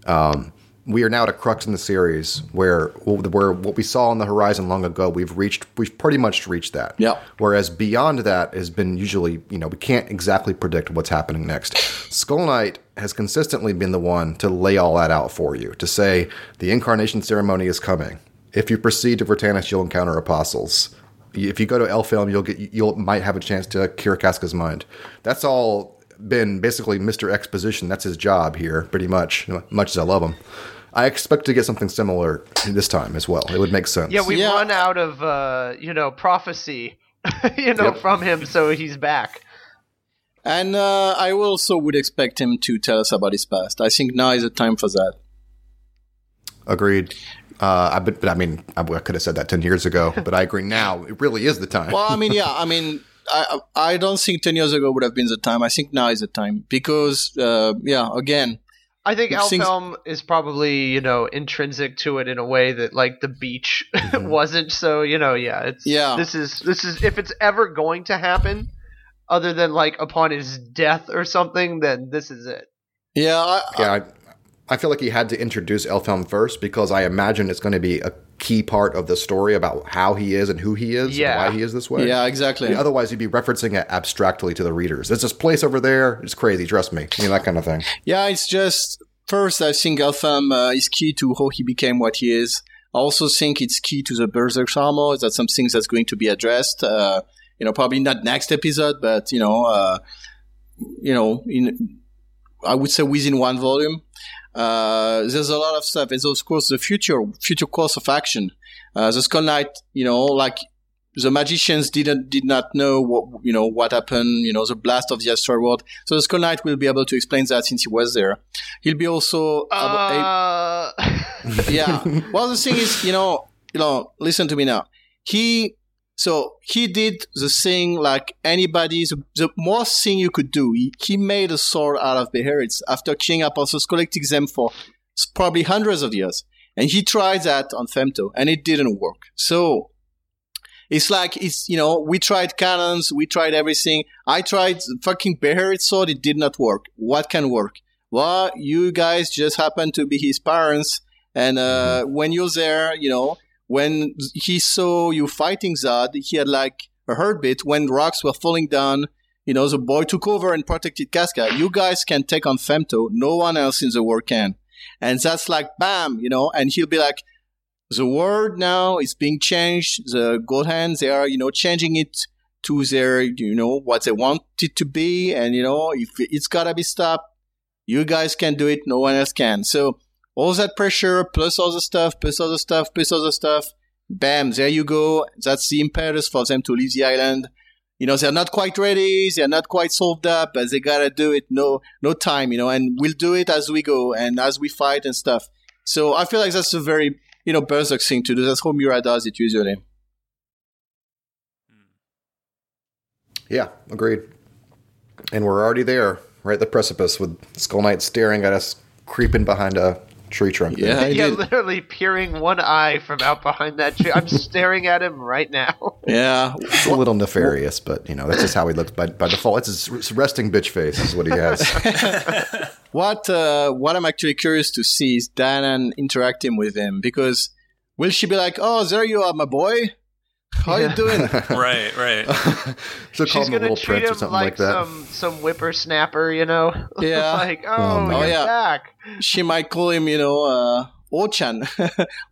um, we are now at a crux in the series where where what we saw on the horizon long ago, we've reached, we've pretty much reached that. Yeah. Whereas beyond that has been usually, you know, we can't exactly predict what's happening next. Skull Knight has consistently been the one to lay all that out for you, to say the incarnation ceremony is coming. If you proceed to Vritannis, you'll encounter apostles. If you go to Elfhelm, you'll get you'll might have a chance to cure Casca's mind. That's all been basically Mr. Exposition. That's his job here, pretty much. Much as I love him. I expect to get something similar this time as well. It would make sense. Yeah, we've Yeah. run out of uh, you know prophecy, you know, Yep. from him, so he's back. And uh, I also would expect him to tell us about his past. I think now is the time for that. Agreed. Uh, I, but, but I mean, I, I could have said that ten years ago, but I agree now. It really is the time. Well, I mean, yeah, I mean, I I don't think ten years ago would have been the time. I think now is the time because, uh, yeah, again, I think Things- Elfhelm is probably you know intrinsic to it in a way that like the beach wasn't. So you know, yeah, it's Yeah. This is this is if it's ever going to happen, other than like upon his death or something, then this is it. yeah, I, yeah, I, I feel like he had to introduce Elfhelm first because I imagine it's going to be a key part of the story about how he is and who he is, Yeah. and why he is this way. yeah, exactly. Otherwise, you'd be referencing it abstractly to the readers. There's this place over there. It's crazy. Trust me. You know, that kind of thing. Yeah, it's just first. I think Elfhelm uh, is key to how he became what he is. I also think it's key to the Berserk armor. That's something that's going to be addressed. Uh, you know, probably not next episode, but you know, uh, you know, in I would say within one volume. Uh, there's a lot of stuff. And of course, the future future course of action. Uh, the Skull Knight, you know, like the magicians didn't did not know what you know what happened. You know, the blast of the asteroid world. So the Skull Knight will be able to explain that since he was there. He'll be also able- Uh, yeah. Well, the thing is, you know, you know, listen to me now. He, so he did the thing like anybody, the, the most thing you could do. He, he made a sword out of Beherits after King apostles, collecting them for probably hundreds of years. And he tried that on Femto and it didn't work. So it's like, it's, you know, we tried cannons, we tried everything. I tried the fucking Beherit sword, it did not work. What can work? Well, you guys just happen to be his parents. And uh, when you're there, you know, when he saw you fighting Zodd, he had like a heartbeat. When rocks were falling down, you know, the boy took over and protected Casca. You guys can take on Femto. No one else in the world can. And that's like, bam, you know, and he'll be like, the world now is being changed. The gold hands, they are, you know, changing it to their, you know, what they want it to be. And, you know, if it's gotta be stopped, you guys can do it. No one else can. So all that pressure plus all the stuff, plus all the stuff, plus all the stuff. Bam, there you go. That's the impetus for them to leave the island. You know, they're not quite ready. They're not quite solved up, but they gotta do it. No, no time, you know, and we'll do it as we go and as we fight and stuff. So I feel like that's a very, you know, Berserk thing to do. That's how Miura does it usually. Hmm. Yeah, agreed. And we're already there, right at the precipice, with Skull Knight staring at us, creeping behind a tree trunk. Yeah, I yeah, did. literally peering one eye from out behind that tree. I'm staring at him right now. Yeah. It's a little nefarious, but you know that's just how he looks by, by default. It's his resting bitch face, is what he has. What uh, what I'm actually curious to see is Danann interacting with him because will she be like, "Oh, there you are, my boy. How you doing?" right, right. She'll call She's him a gonna little treat prince or him something like, like that. some some whippersnapper, you know? Yeah. like, oh, no. you're Oh, yeah. back. she might call him, you know, uh, Ochan,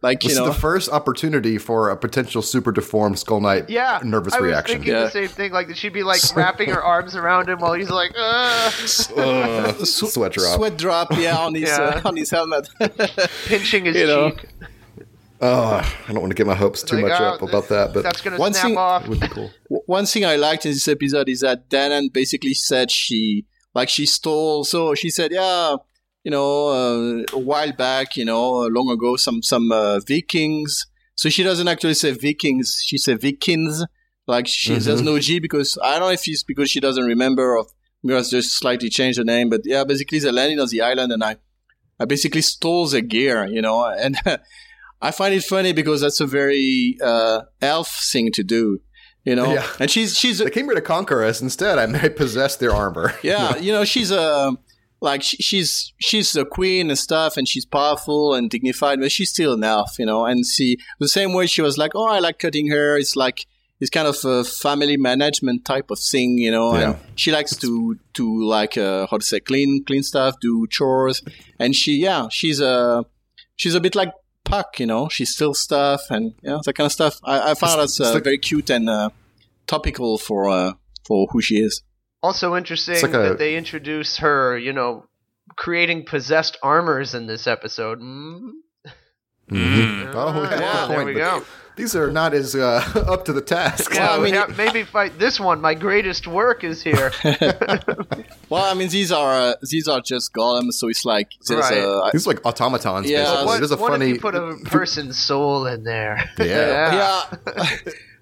like This you know. is the first opportunity for a potential super deformed Skull Knight Yeah, nervous I was reaction. thinking Yeah. the same thing. Like, she'd be like wrapping her arms around him while he's like, uh, Uh, sweat drop. Sweat drop, yeah, on his Yeah. Uh, on his helmet. pinching his You know. Cheek. Oh, I don't want to get my hopes too Like, much oh, up about that, but That's gonna One snap thing- off. would be cool. One thing I liked in this episode is that Danann basically said she, like, she stole. So she said, yeah, you know, uh, a while back, you know, uh, long ago, some some uh, Vikings So she doesn't actually say Vikings; she says Vikings. Like she, Mhm. there's no G because I don't know if it's because she doesn't remember or Miura's just slightly changed the name. But yeah, basically they landed on the island and I, I basically stole the gear, you know, and I find it funny because that's a very uh, elf thing to do, you know. Yeah. And she's she's They came here to conquer us. Instead, I may possess their armor. yeah, you know, she's a like she, she's she's a queen and stuff, and she's powerful and dignified, but she's still an elf, you know. And see, the same way she was like, oh, I like cutting hair. It's like it's kind of a family management type of thing, you know. And she likes to to like uh, how to say clean clean stuff, do chores, and she yeah, she's a she's a bit like Puck, you know. She steals stuff and yeah, that kind of stuff. I, I found that's it's uh, like- very cute and uh, topical for uh, for who she is. Also interesting It's like a- that they introduce her, you know, creating possessed armors in this episode. Mm? Mhm. Oh, Ah, yeah, yeah, good there we go. These are not as uh, up to the task. Yeah, I mean- yeah, maybe fight this one. My greatest work is here. Well, I mean, these are uh, these are just golems, so it's like there's Right. a These are like automatons. Yeah, basically. what it is a what funny. if you put a person's soul in there? Yeah. yeah.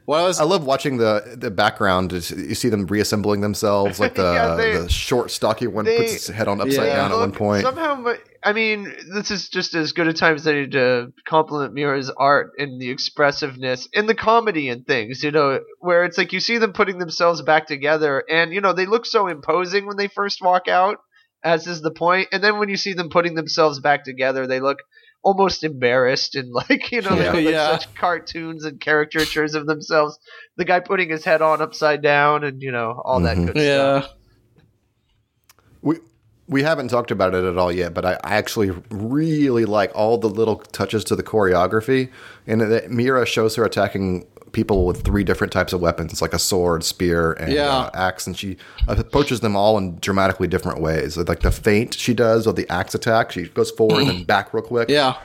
Well, I was I love watching the the background. You see them reassembling themselves, like the Yeah, they- the short, stocky one they- puts his head on upside Yeah. down at one point. Somehow, I mean, this is just as good a time as any to compliment Miura's art and the expressiveness and the comedy and things, you know, where it's like you see them putting themselves back together and, you know, they look so imposing when they first walk out, as is the point. And then when you see them putting themselves back together, they look almost embarrassed and like, you know, they Yeah. like Yeah. such cartoons and caricatures of themselves. The guy putting his head on upside down and, you know, all that Mhm. good stuff. yeah. We we haven't talked about it at all yet, but I, I actually really like all the little touches to the choreography, and that Miura shows her attacking people with three different types of weapons. It's like a sword, spear, and Yeah. uh, axe, and she approaches them all in dramatically different ways. Like the feint she does with the axe attack, she goes forward and then back real quick, Yeah.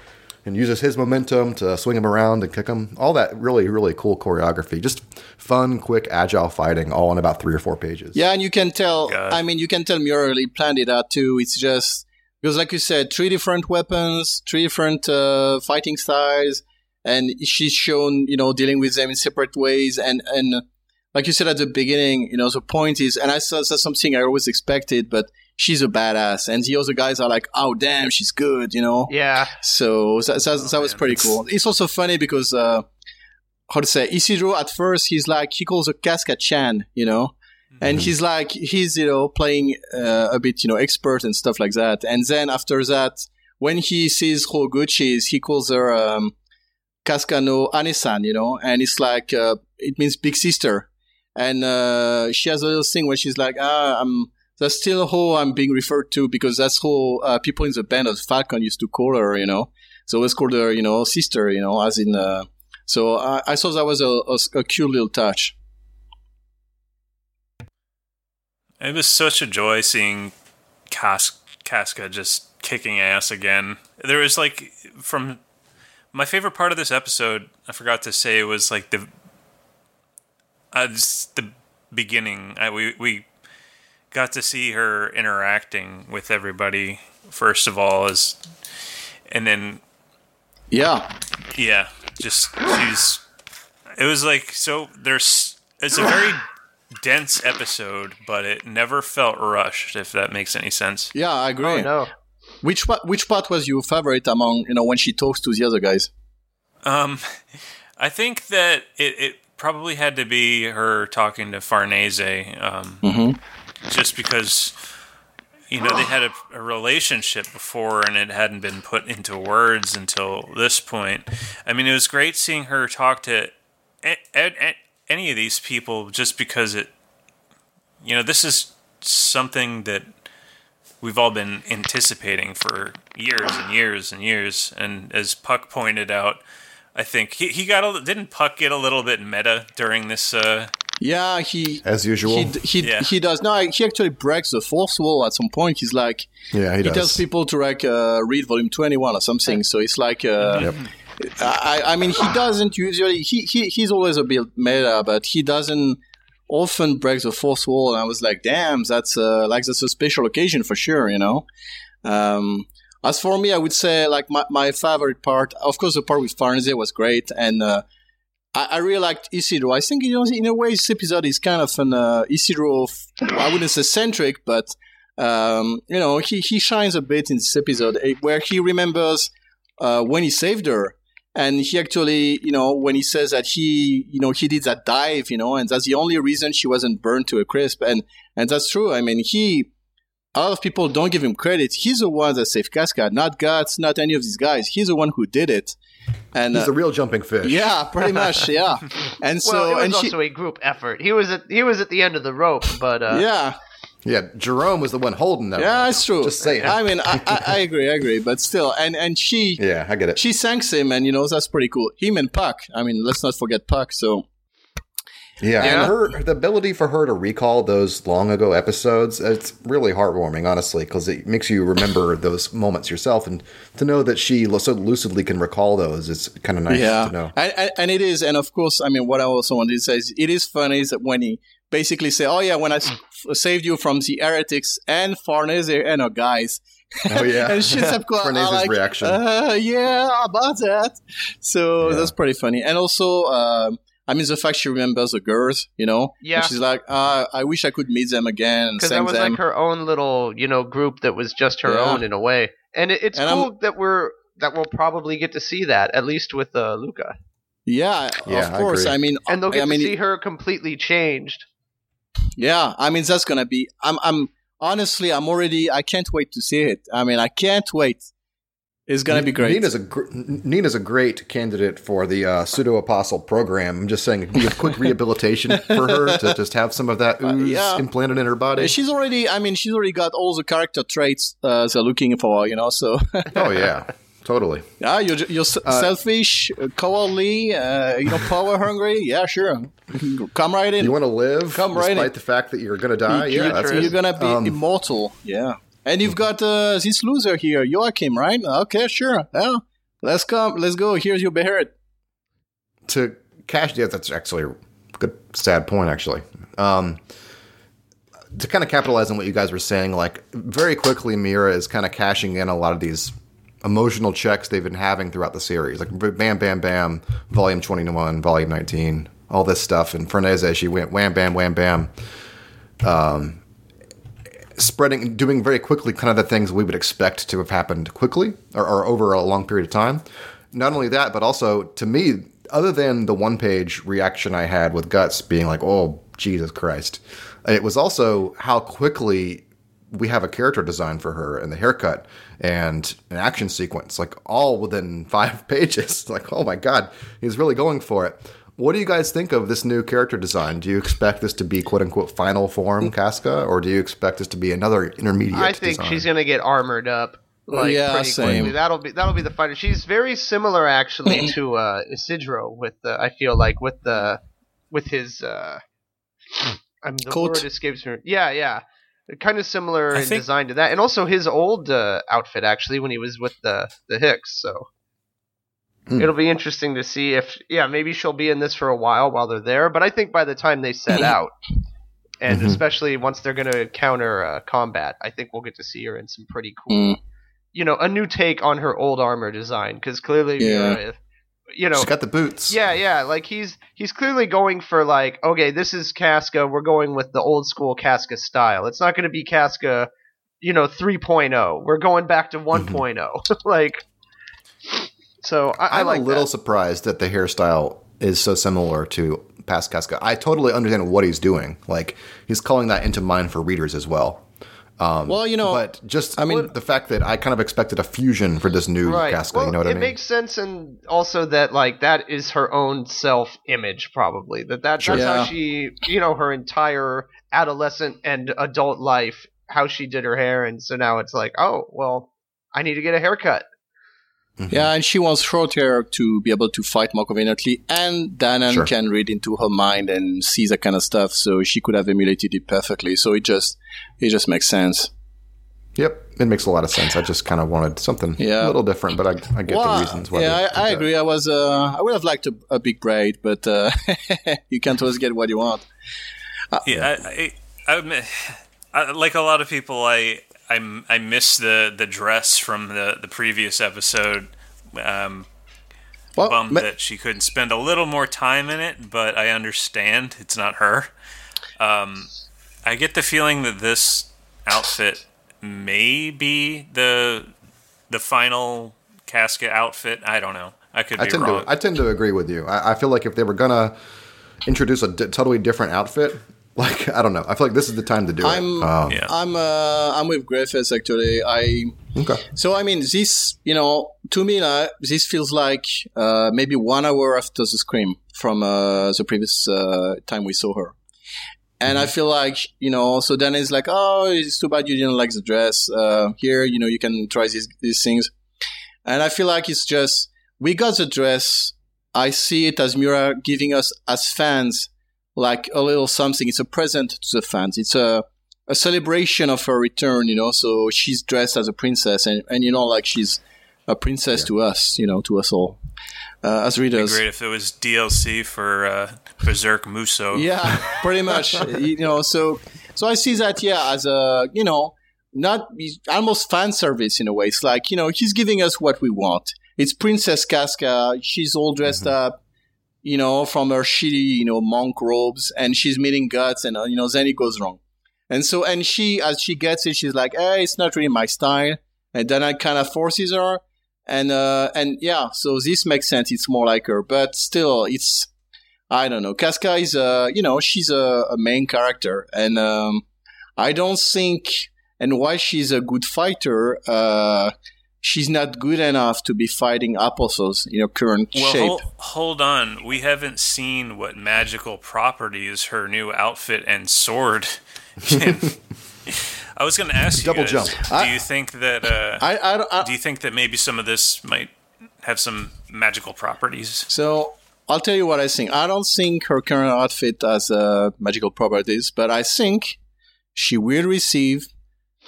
and uses his momentum to swing him around and kick him. All that really, really cool choreography. Just fun, quick, agile fighting, all in about three or four pages. Yeah, and you can tell. God. I mean, you can tell Miura really planned it out too. It's just because, like you said, three different weapons, three different uh, fighting styles, and she's shown, you know, dealing with them in separate ways. And and like you said at the beginning, you know, the point is, and I saw that's something I always expected, but she's a badass, and the other guys are like, oh damn, she's good, you know. Yeah. So that, that, Oh, that was man. pretty cool. It's also funny because, uh, how to say, Isidro at first, he's like, he calls her Casca Chan, you know? And he's like, he's, you know, playing uh, a bit, you know, expert and stuff like that. And then after that, when he sees Hoguchi's, he calls her um, Casca no Anesan, you know? And it's like, uh, it means big sister. And uh, she has a little thing where she's like, ah, I'm, that's still how I'm being referred to because that's how uh, people in the band of Falcon used to call her, you know. So always called her, you know, sister, you know, as in. Uh, so I, I thought that was a, a, a cute little touch. It was such a joy seeing Cas- Casca just kicking ass again. There was like from my favorite part of this episode. I forgot to say was like the uh, just the beginning. I, we we got to see her interacting with everybody first of all, as and then Yeah, yeah, just she's. It was like so. There's it's a very dense episode, but it never felt rushed. If that makes any sense. yeah, I agree. Oh no. Which part, which part was your favorite among, you know, when she talks to the other guys? Um, I think that it, it probably had to be her talking to Farnese. Um, Mm-hmm. just because you know they had a, a relationship before and it hadn't been put into words until this point. I mean, it was great seeing her talk to a, a, any of these people just because it, you know, this is something that we've all been anticipating for years and years and years. And as Puck pointed out, I think he, he got a didn't Puck get a little bit meta during this uh, Yeah, he As usual. he he, Yeah. he does. No, he actually breaks the fourth wall at some point. He's like, yeah, he, he does. tells people to like uh, read volume 21 or something so it's like uh, Yep. I, I mean he doesn't usually he, he he's always a bit meta but he doesn't often break the fourth wall and i was like damn that's uh, like that's a special occasion for sure you know um, as for me, I would say like my, my favorite part, of course, the part with Farnese was great, and uh, I, I really liked Isidro. I think you know, in a way, this episode is kind of an uh, Isidro. I wouldn't say centric, but um, you know, he he shines a bit in this episode eh, where he remembers uh, when he saved her. And he actually, you know, when he says that he, you know, he did that dive, you know, and that's the only reason she wasn't burned to a crisp. And, and that's true. I mean, he, a lot of people don't give him credit. He's the one that saved Casca, not Guts, not any of these guys. He's the one who did it. And He's uh, the real jumping fish. yeah, pretty much, yeah. And so, well, it was and she, also a group effort. He was at he was at the end of the rope, but uh, yeah, Yeah, Jerome was the one holding that. yeah, it's true. Just saying. I mean, I, I, I agree, I agree, but still, and and she, Yeah, I get it. she thanks him, and you know that's pretty cool. Him and Puck. I mean, let's not forget Puck. So Yeah, Yeah. and her the ability for her to recall those long ago episodes, it's really heartwarming, honestly, because it makes you remember those moments yourself, and to know that she so lucidly can recall those is kind of nice yeah, to know. And, and, and it is, and of course, I mean, what I also wanted to say is, it is funny is that when he basically say, "Oh yeah, when I s- saved you from the heretics and Farnese and our guys," Oh yeah, and she's up Farnese's like, reaction. Uh, yeah, about that. So Yeah. that's pretty funny. And also, um, I mean, the fact she remembers the girls, you know, Yeah. And she's like, uh, I wish I could meet them again and because that was them. like her own little you know group that was just her Yeah. own in a way, and it, it's And cool I'm- that we're that we'll probably get to see that at least with uh, Luca, yeah, Yeah, of course. agree. I mean, and they'll get I mean, to see her completely changed. Yeah, I mean that's gonna be. I'm. I'm honestly. I'm already. I can't wait to see it. I mean, I can't wait. It's gonna be great. Nina's a gr- Nina's a great candidate for the uh, pseudo apostle program. I'm just saying, it'd be a quick rehabilitation for her to just have some of that ooze yeah. implanted in her body. She's already. I mean, she's already got all the character traits uh, they're looking for. You know, so oh yeah, totally. yeah, you're you're s selfish, uh, cowardly, uh, you know, power hungry. Yeah, sure. Come right in. You want to live Come right despite in. the fact that you're going to die. You- yeah, that's you're gonna be Um, immortal. Yeah, and you've got uh, this loser here, Joachim, right? Okay, sure. Yeah, let's come. Let's go. Here's your Behelit. to cash yeah that's actually a good sad point actually um to kind of capitalize on what you guys were saying like very quickly Miura is kind of cashing in a lot of these emotional checks they've been having throughout the series like bam bam bam volume 21 volume 19 all this stuff and Farnese she went wham bam wham bam um spreading doing very quickly kind of the things we would expect to have happened quickly or, or over a long period of time. Not only that but also to me other than the one page reaction i had with guts being like oh jesus christ it was also how quickly we have a character design for her and the haircut and an action sequence like all within five pages. Like oh my god he's really going for it what do you guys think of this new character design? Do you expect this to be "quote unquote" final form Casca, or do you expect this to be another intermediate? I think design? she's gonna get armored up. Like Yeah, pretty same. quickly. That'll be that'll be the fighter. She's very similar actually to uh, Isidro with the. I feel like with the with his. Uh, I'm the Coat. word escapes me. Yeah, yeah. Kind of similar I in think- design to that, and also his old uh, outfit actually when he was with the the Hicks. So Hmm. it'll be interesting to see if yeah maybe she'll be in this for a while while they're there. But I think by the time they set out, and Mhm. especially once they're going to counter uh, combat, I think we'll get to see her in some pretty cool Mm. you know, a new take on her old armor design because clearly, Yeah. uh, you know, she's got the boots. yeah, yeah, like he's he's clearly going for like, okay, this is Casca. We're going with the old school Casca style. It's not going to be Casca, you know, 3.0. We're going back to 1.0. like, so I, I I'm like a little that. surprised that the hairstyle is so similar to past Casca. I totally understand what he's doing. Like he's calling that into mind for readers as well. Um, well, you know, But just I mean- the fact that I kind of expected a fusion for this new Right. Casca. well, you know what I mean? It makes sense, and also that like that is her own self-image, probably. That, that Sure. that's Yeah. how she, you know, her entire adolescent and adult life, how she did her hair, and so now it's like, oh, well, I need to get a haircut. Yeah, and she wants short hair to be able to fight more conveniently, and Danann Sure. can read into her mind and see that kind of stuff, so she could have emulated it perfectly. So it just it just makes sense. Yep, it makes a lot of sense. I just kind of wanted something Yeah. a little different, but I, I get Well, the reasons why. yeah, I, I agree. I was uh, I would have liked a, a big braid, but uh, you can't always get what you want. Yeah, I, I, I admit, I, like a lot of people, I I I miss the the dress from the the previous episode. Um, Well, bummed ma- that she couldn't spend a little more time in it, but I understand it's not her. Um, I get the feeling that this outfit may be the the final casket outfit. I don't know. I could be I tend wrong. to I tend to agree with you. I, I feel like if they were gonna introduce a d- totally different outfit, like I don't know, I feel like this is the time to do I'm it. Um, yeah. I'm uh, I'm with Griffiths actually. I okay. so I mean this you know to me uh, this feels like uh, maybe one hour after the scream from uh, the previous uh, time we saw her. And I feel like, you know, so then it's like, oh, it's too bad you didn't like the dress. Uh, here, you know, you can try these, these things. And I feel like it's just, we got the dress. I see it as Miura giving us as fans like a little something. It's a present to the fans. It's a, a celebration of her return, you know. So she's dressed as a princess and, and you know, like she's a princess to us, you know, to us all, uh, as readers. Great if it was DLC for uh, Berserk Muso. Yeah, pretty much. you know, so so I see that yeah as a you know not almost fan service in a way. It's like you know he's giving us what we want. It's Princess Casca. She's all dressed up, you know, from her shitty you know monk robes, and she's meeting guts, and uh, you know then it goes wrong. And so and she as she gets it, she's like, hey, it's not really my style, and then I kind of forces her. And uh, and yeah, so this makes sense. It's more like her, but still, it's I don't know. Casca is a, you know, she's a, a main character, and um, I don't think, and why she's a good fighter, uh, she's not good enough to be fighting Apostles in her current Well, shape. hold, hold on. We haven't seen what magical properties her new outfit and sword. can- I was going to ask you Double guys, jump. Do you think that? Uh, I, I, don't- I, do you think that maybe some of this might have some magical properties? So I'll tell you what I think. I don't think her current outfit has uh, magical properties, but I think she will receive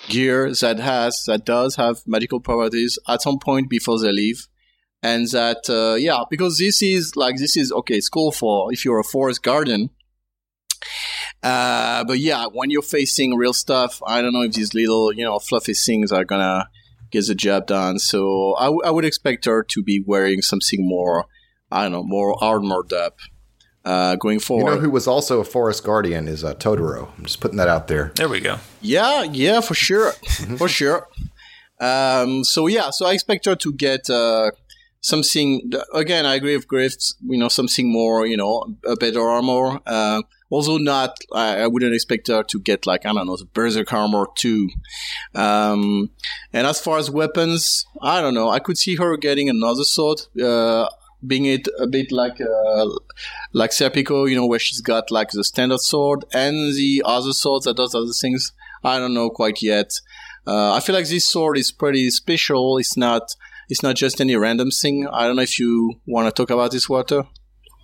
gear that has that does have magical properties at some point before they leave. And that uh, yeah, because this is like this is okay, it's cool for if you're a forest garden. Uh, but yeah, when you're facing real stuff, I don't know if these little, you know, fluffy things are gonna get the job done. So I, w- I would expect her to be wearing something more, I don't know, more armored up uh, going forward. You know who was also a forest guardian is uh, Totoro. I'm just putting that out there. There we go. yeah, yeah, for sure, for sure. Um, so yeah, so I expect her to get uh, something. Again, I agree with Griff. You know, something more. You know, a better armor. Uh, also, not. I, I wouldn't expect her to get like I don't know, the Berserk armor too. Um, and as far as weapons, I don't know. I could see her getting another sword. Uh, being it a bit like uh, like Serpico, you know, where she's got like the standard sword and the other sword that does other things. I don't know quite yet. Uh, I feel like this sword is pretty special. It's not. It's not just any random thing. I don't know if you want to talk about this, Walter.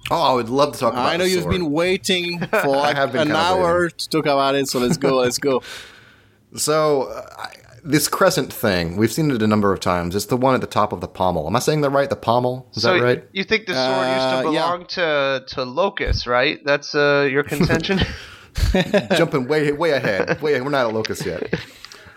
Oh, I would love to talk about. I know you've sword. been waiting for like been an hour to talk about it. So let's go. Let's go. So uh, I- this crescent thing, we've seen it a number of times. It's the one at the top of the pommel. Am I saying that right? The pommel is so that right? you think the sword used Uh, to yeah. belong to to Locus, right? That's uh, your contention. Jumping way way ahead. Way we're not at Locus yet.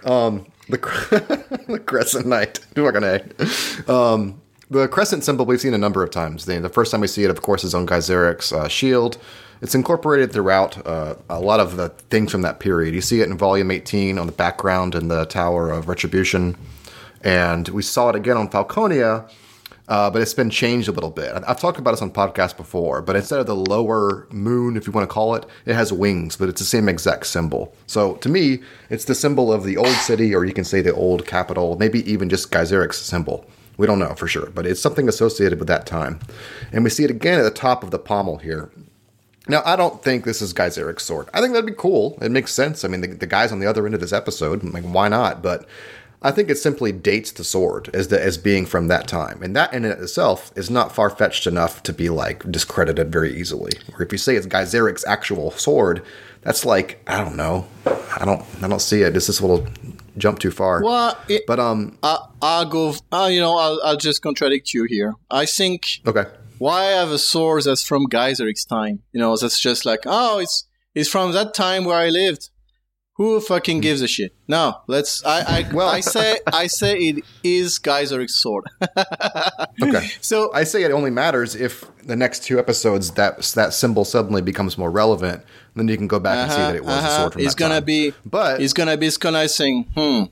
Um, the, the crescent knight. Fucking a. Um, the crescent symbol we've seen a number of times. The, the first time we see it, of course, is on Gaiseric's uh, shield. It's incorporated throughout uh, a lot of the things from that period. You see it in Volume 18 on the background in the Tower of Retribution, and we saw it again on Falconia. Uh, but it's been changed a little bit. I've talked about this on podcasts before, but instead of the lower moon, if you want to call it, it has wings, but it's the same exact symbol. So to me, it's the symbol of the old city, or you can say the old capital, maybe even just Gaiseric's symbol. We don't know for sure, but it's something associated with that time. And we see it again at the top of the pommel here. Now, I don't think this is Gaiseric's sword. I think that'd be cool. It makes sense. I mean, the, the guy's on the other end of this episode. Like, why not? But I think it simply dates the sword as the, as being from that time, and that in and of itself is not far fetched enough to be like discredited very easily. Or if you say it's Gaiseric's actual sword, that's like I don't know. I don't I don't see it. It's just a little jump too far. Well, it, But um, I, I'll go. Uh, you know, I'll, I'll just contradict you here. I think okay. Why I have a sword that's from Gaiseric's time? You know, that's just like, oh, it's it's from that time where I lived. Who fucking gives a shit? No, let's. I I, Well- I say I say it is Gaiseric's sword. Okay. so I say it only matters if the next two episodes that that symbol suddenly becomes more relevant. Then you can go back and see that it was a uh-huh, sword from it's that gonna time. be. But It's gonna be sconizing. Hmm.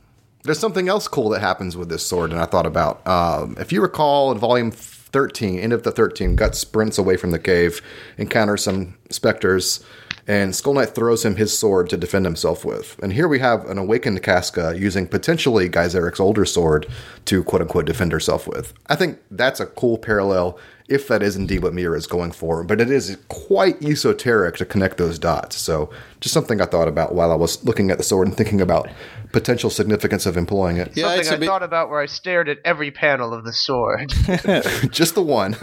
there's something else cool that happens with this sword, and I thought about. Um, if you recall, in Volume 13, end of the 13, Gut sprints away from the cave, encounters some specters, and Skull Knight throws him his sword to defend himself with. And here we have an awakened Casca using potentially Gaiseric's older sword to quote unquote defend herself with. I think that's a cool parallel if that is indeed what Miura is going for, but it is quite esoteric to connect those dots. So, just something I thought about while I was looking at the sword and thinking about potential significance of employing it. Yeah, it's Something a I bit. thought about where I stared at every panel of the sword. just the one.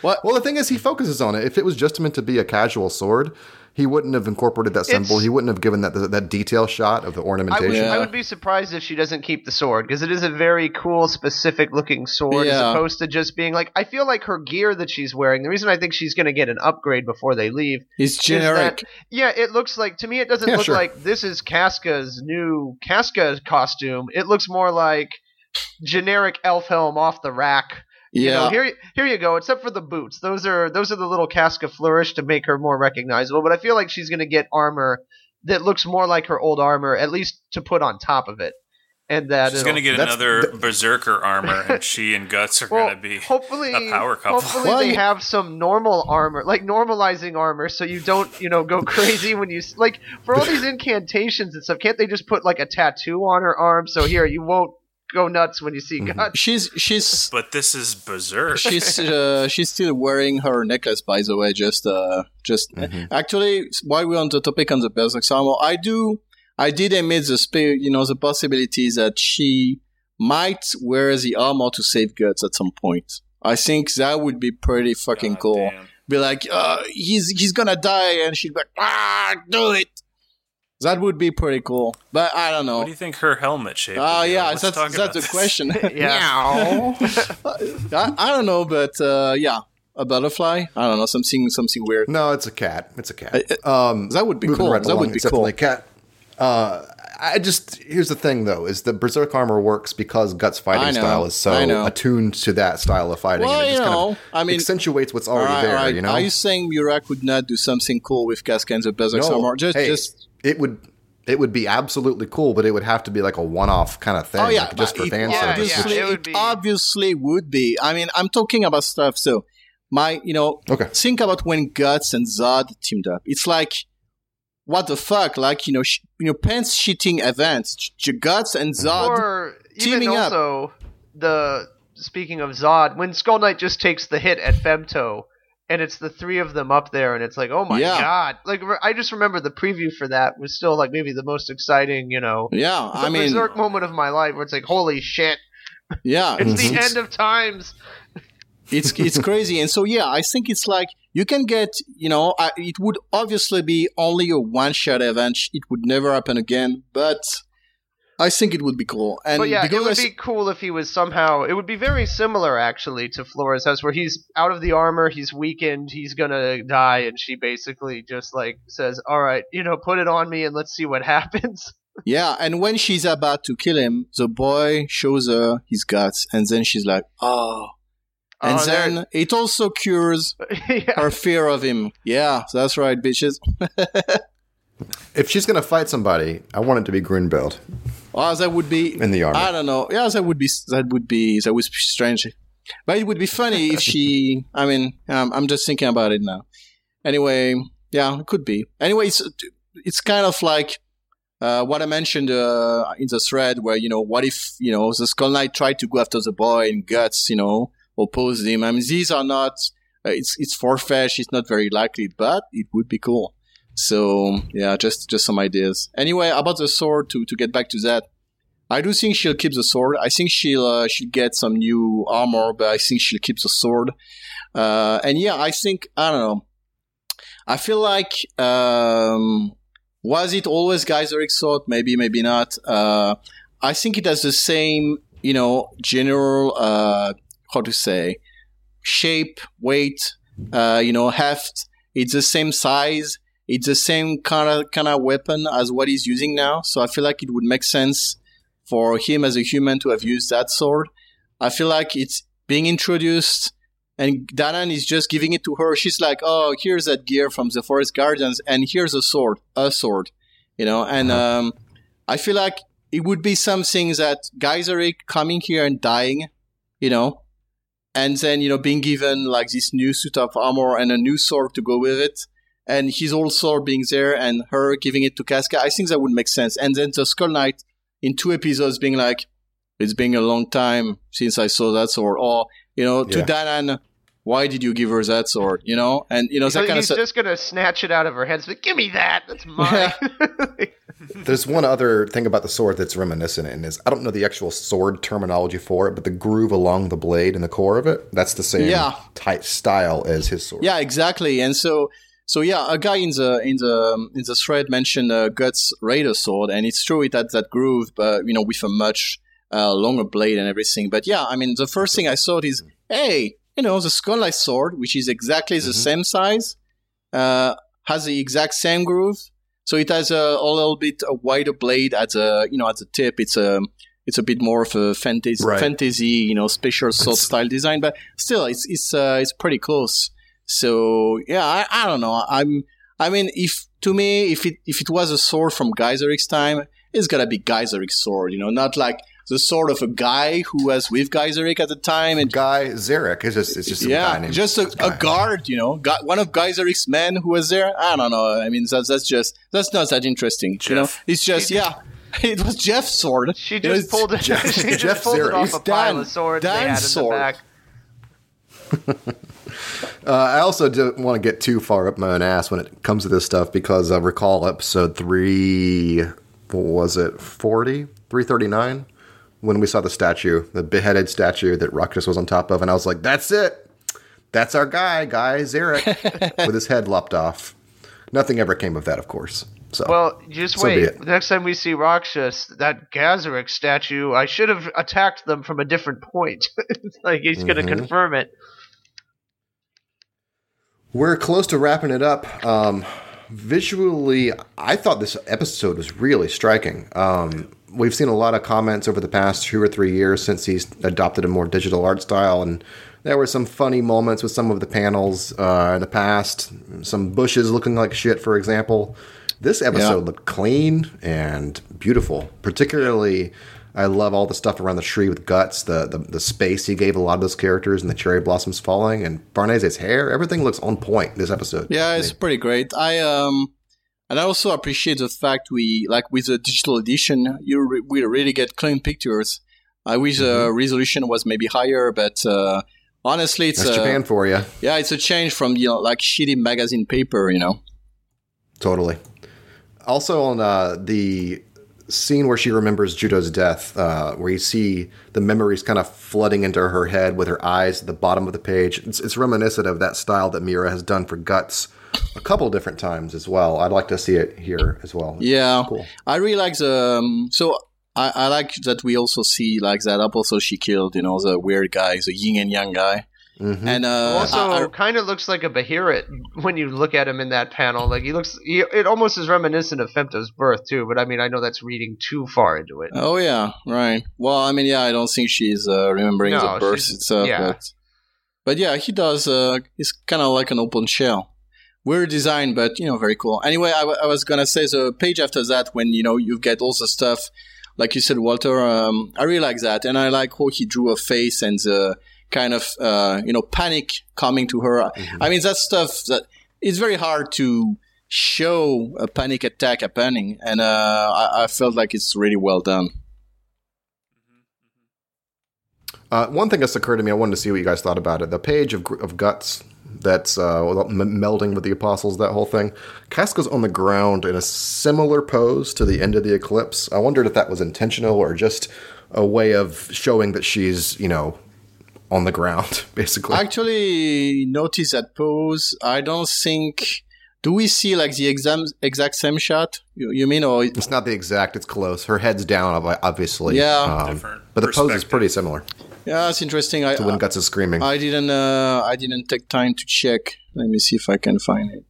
What? Well, the thing is, he focuses on it. If it was just meant to be a casual sword, he wouldn't have incorporated that symbol. It's- he wouldn't have given that that detail shot of the I would, ornamentation. Yeah. I would be surprised if she doesn't keep the sword because it is a very cool, specific looking sword as opposed to just being like. I feel like her gear that she's wearing. The reason I think she's going to get an upgrade before they leave. It's is that- generic. yeah, it looks like to me. It doesn't Yeah, look sure. like this is Casca's new Casca costume. It looks more like generic Elfhelm off the rack. You Yeah. know, here, here you go. Except for the boots, those are those are the little Casca flourish to make her more recognizable. But I feel like she's going to get armor that looks more like her old armor, at least to put on top of it. And that She's going to get that's- another berserker armor, and she and Guts are well, going to be hopefully a power couple. Hopefully Well, they you- have some normal armor, like normalizing armor, so you don't, you know, go crazy when you s- like for all these incantations and stuff. Can't they just put like a tattoo on her arm so here you won't go nuts when you see Mm-hmm. guts? She's she's But this is berserk. she's uh, she's still wearing her necklace by the way just uh just actually while we're on the topic on the berserk armor i do i did admit the spe- you know the possibility that she might wear the armor to save guts at some point i think that would be pretty fucking God cool damn. be like uh he's he's gonna die and she'd be like ah do it that would be pretty cool but i don't know What do you think her helmet shape? Oh would be? yeah, Let's that's talk that's about the this. question. Yeah. I, I don't know, but uh, yeah, a butterfly. I don't know, something something weird. no, it's a cat. It's a cat. Uh, that would be Moving cool. right that along, would be cool. definitely a cat. Uh, I just here's the thing though: is the berserk armor works because Guts fighting know, style is so attuned to that style of fighting, Well, and it just you kind know, of I mean- accentuates what's already right, there. all right. You know, Are you saying Murak would not do something cool with Casca and the berserk No, armor? Just, hey, just. It would it would be absolutely cool, but it would have to be like a one-off kind of thing, Oh yeah, like just for it fan yeah, service. obviously, It would it be- obviously would be. I mean, I'm talking about stuff. So, my, you know, Okay. think about when Guts and Zodd teamed up. It's like, what the fuck? Like, you know, sh- you know, pants shitting events. J- Guts and Zodd. or even teaming up. also the speaking of Zodd, when Skull Knight just takes the hit at Femto, and it's the three of them up there, and it's like, oh my Yeah. god! Like I just remember the preview for that was still like maybe the most exciting, you know, yeah, I the mean, berserk moment of my life, where it's like, holy shit, yeah, it's it's- the end of times. it's it's crazy and so yeah i think it's like you can get you know I, it would obviously be only a one shot event it would never happen again but i think it would be cool and But yeah, it would I s- be cool if he was somehow. It would be very similar, actually, to Flora's house, where he's out of the armor, he's weakened, he's gonna die, and she basically just like says, "All right, you know, put it on me, and let's see what happens." yeah and when she's about to kill him the boy shows her his guts and then she's like oh, oh and Oh, there- then it also cures yeah. her fear of him yeah that's right bitches If she's gonna fight somebody, I want it to be Grunbeld oh that would be in the armor. I don't know. Yeah, that would be that would be that would be strange. But it would be funny if she. I mean, um, I'm just thinking about it now. Anyway, yeah, it could be. Anyway, it's it's kind of like uh, what I mentioned uh, in the thread, where you know, what if you know the Skull Knight tried to go after the boy and guts, you know, opposed him. I mean, these are not. Uh, it's it's far fetched. It's not very likely, but it would be cool. So yeah, just just some ideas. Anyway, about the sword to to get back to that. I do think she'll keep the sword. I think she'll uh, she'll get some new armor, but I think she'll keep the sword. Uh, and yeah, I think I don't know. I feel like um, was it always Gaiseric sword? Maybe, maybe not. Uh, I think it has the same, you know, general uh, how to say shape, weight, uh, you know, heft. It's the same size. It's the same kind of kind of weapon as what he's using now. So I feel like it would make sense for him as a human to have used that sword. I feel like it's being introduced and Danann is just giving it to her. She's like, "Oh, here's that gear from the Forest Guardians, and here's a sword, a sword," you know. And Uh-huh. um, I feel like it would be something that Gaiseric coming here and dying, you know, and then you know being given like this new suit of armor and a new sword to go with it, and his old sword being there, and her giving it to Casca. I think that would make sense. And then the Skull Knight in two episodes being like, "It's been a long time since I saw that sword," or oh, you know, to Yeah. Danann why did you give her that sword? You know, and you know So that kind of he's just gonna snatch it out of her hands. Like, give me that. That's mine. There's one other thing about the sword that's reminiscent, and is I don't know the actual sword terminology for it, but the groove along the blade and the core of it, that's the same Yeah. type style as his sword. Yeah, exactly. And so, so yeah, a guy in the in the in the thread mentioned uh, Guts Raider sword, and it's true it had that groove, but you know, with a much uh, longer blade and everything. But yeah, I mean, the first thing I thought is, hey, you know, the Skull Knight sword, which is exactly the same size, uh, has the exact same groove. So it has a, a little bit a wider blade at the you know at the tip. It's a it's a bit more of a fantasy Right. fantasy you know special sword style design, but still it's it's uh, it's pretty close. So yeah, I, I don't know. I'm I mean if to me if it if it was a sword from Gaiseric's time, it's gotta be Gaiseric's sword. You know, not like the sword of a guy who was with Gaiseric at the time and Guy Zarek is just it's just some guy yeah, named just a, Guy. a guard, you know, gu one of Gaiseric's men who was there. I don't know. I mean, that's that's just that's not that interesting. You know, Jeff. it's just yeah, it was Jeff's sword. She just it's- pulled it. Jeff- she just Jeff pulled it Zarek. off a It's pile Dan- of swords they Dan's had in sword. the back. Uh, I also don't want to get too far up my own ass when it comes to this stuff because I recall episode three, what was it, 40? 339? When we saw the statue, the beheaded statue that Rakshas was on top of, and I was like, that's it. That's our guy, Guy Zarek, with his head lopped off. Nothing ever came of that, of course. So, Well, just So wait. Next time we see Rakshas, that Gazaric statue, I should have attacked them from a different point. Like he's going to Mm-hmm. confirm it. We're close to wrapping it up. Um, visually, I thought this episode was really striking. Um, we've seen a lot of comments over the past two or three years since he's adopted a more digital art style, and there were some funny moments with some of the panels uh, in the past. Some bushes looking like shit, for example. This episode Yeah. looked clean and beautiful. Particularly, I love all the stuff around the tree with guts, the, the the space he gave a lot of those characters, and the cherry blossoms falling, and Farnese's hair. Everything looks on point this episode. Yeah, it's pretty great. I um, and I also appreciate the fact we like with the digital edition, you re- we really get clean pictures. I wish the resolution was maybe higher, but uh, honestly, it's That's uh, Japan for you. yeah, it's a change from you know like shitty magazine paper, you know. Totally. Also on uh, the scene where she remembers Judeau's death, uh, where you see the memories kind of flooding into her head with her eyes at the bottom of the page. It's, it's reminiscent of that style that Miura has done for Guts a couple different times as well. I'd like to see it here as well. Yeah, Cool. I really like the um, so. I, I like that we also see like that episode she killed, you know, the weird guy, the yin and yang guy, Mhm. and uh, Also, I- I- kind of looks like a Behelit when you look at him in that panel. Like he looks, he, it almost is reminiscent of Femto's birth too. But I mean, I know that's reading too far into it. Oh yeah, right. Well, I mean, yeah, I don't think she's uh, remembering No, the birth itself, yeah. but but yeah, he does. Uh, he's kind of like an open shell. Weird design, but you know, very cool. Anyway, I, w- I was gonna say the page after that when you know you get all the stuff, like you said, Walter. Um, I really like that, and I like how he drew a face and the kind of uh, you know panic coming to her. I mean, that stuff that it's very hard to show a panic attack happening, and uh, I, I felt like it's really well done. Uh, one thing that's occurred to me, I wanted to see what you guys thought about it. The page of, of guts that's uh, m- melding with the apostles, that whole thing. Casca's on the ground in a similar pose to the end of the eclipse. I wondered if that was intentional or just a way of showing that she's, you know, on the ground, basically. Actually notice that pose. I don't think. Do we see like the exam, exact same shot? You, you mean, or it's not the exact, it's close. Her head's down, obviously. Yeah. Um, Different but the pose is pretty similar yeah, it's interesting. I to when Guts is screaming. I didn't uh, I didn't take time to check. Let me see if I can find it.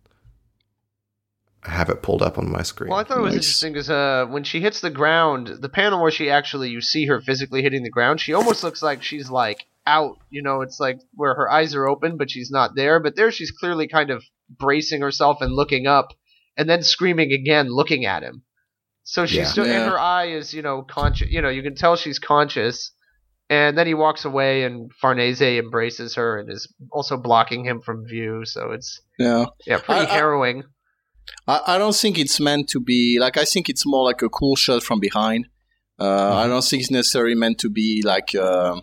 I have it pulled up on my screen. Well, I thought it was Nice. interesting because uh, when she hits the ground, the panel where she actually you see her physically hitting the ground, she almost looks like she's like out. You know, it's like where her eyes are open, but she's not there. But there, she's clearly kind of bracing herself and looking up, and then screaming again, looking at him. So she's Yeah. still, Yeah. and her eye is, you know, conscious. You know, you can tell she's conscious. And then he walks away, and Farnese embraces her and is also blocking him from view. So it's Yeah. yeah, pretty I- I- harrowing. I, I don't think it's meant to be like I think it's more like a cool shot from behind. Uh, I don't think it's necessarily meant to be like uh,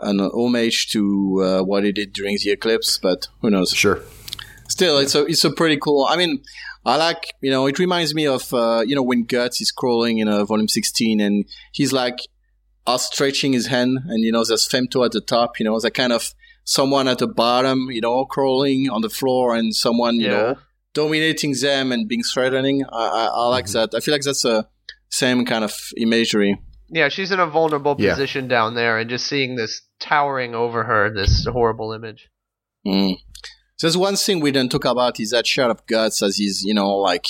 an homage to uh, what he did during the eclipse, but who knows? sure. Still, it's a it's a pretty cool. I mean, I like you know it reminds me of uh, you know when Guts is crawling in uh, volume sixteen and he's like outstretching his hand and you know there's Femto at the top. You know, that kind of someone at the bottom. You know, crawling on the floor and someone you Yeah. know dominating them and being threatening. I, I, I like that. I feel like that's a same kind of imagery. Yeah, she's in a vulnerable Yeah. position down there, and just seeing this towering over her, this horrible image. Mm. There's one thing we didn't talk about is that shot of guts as he's you know like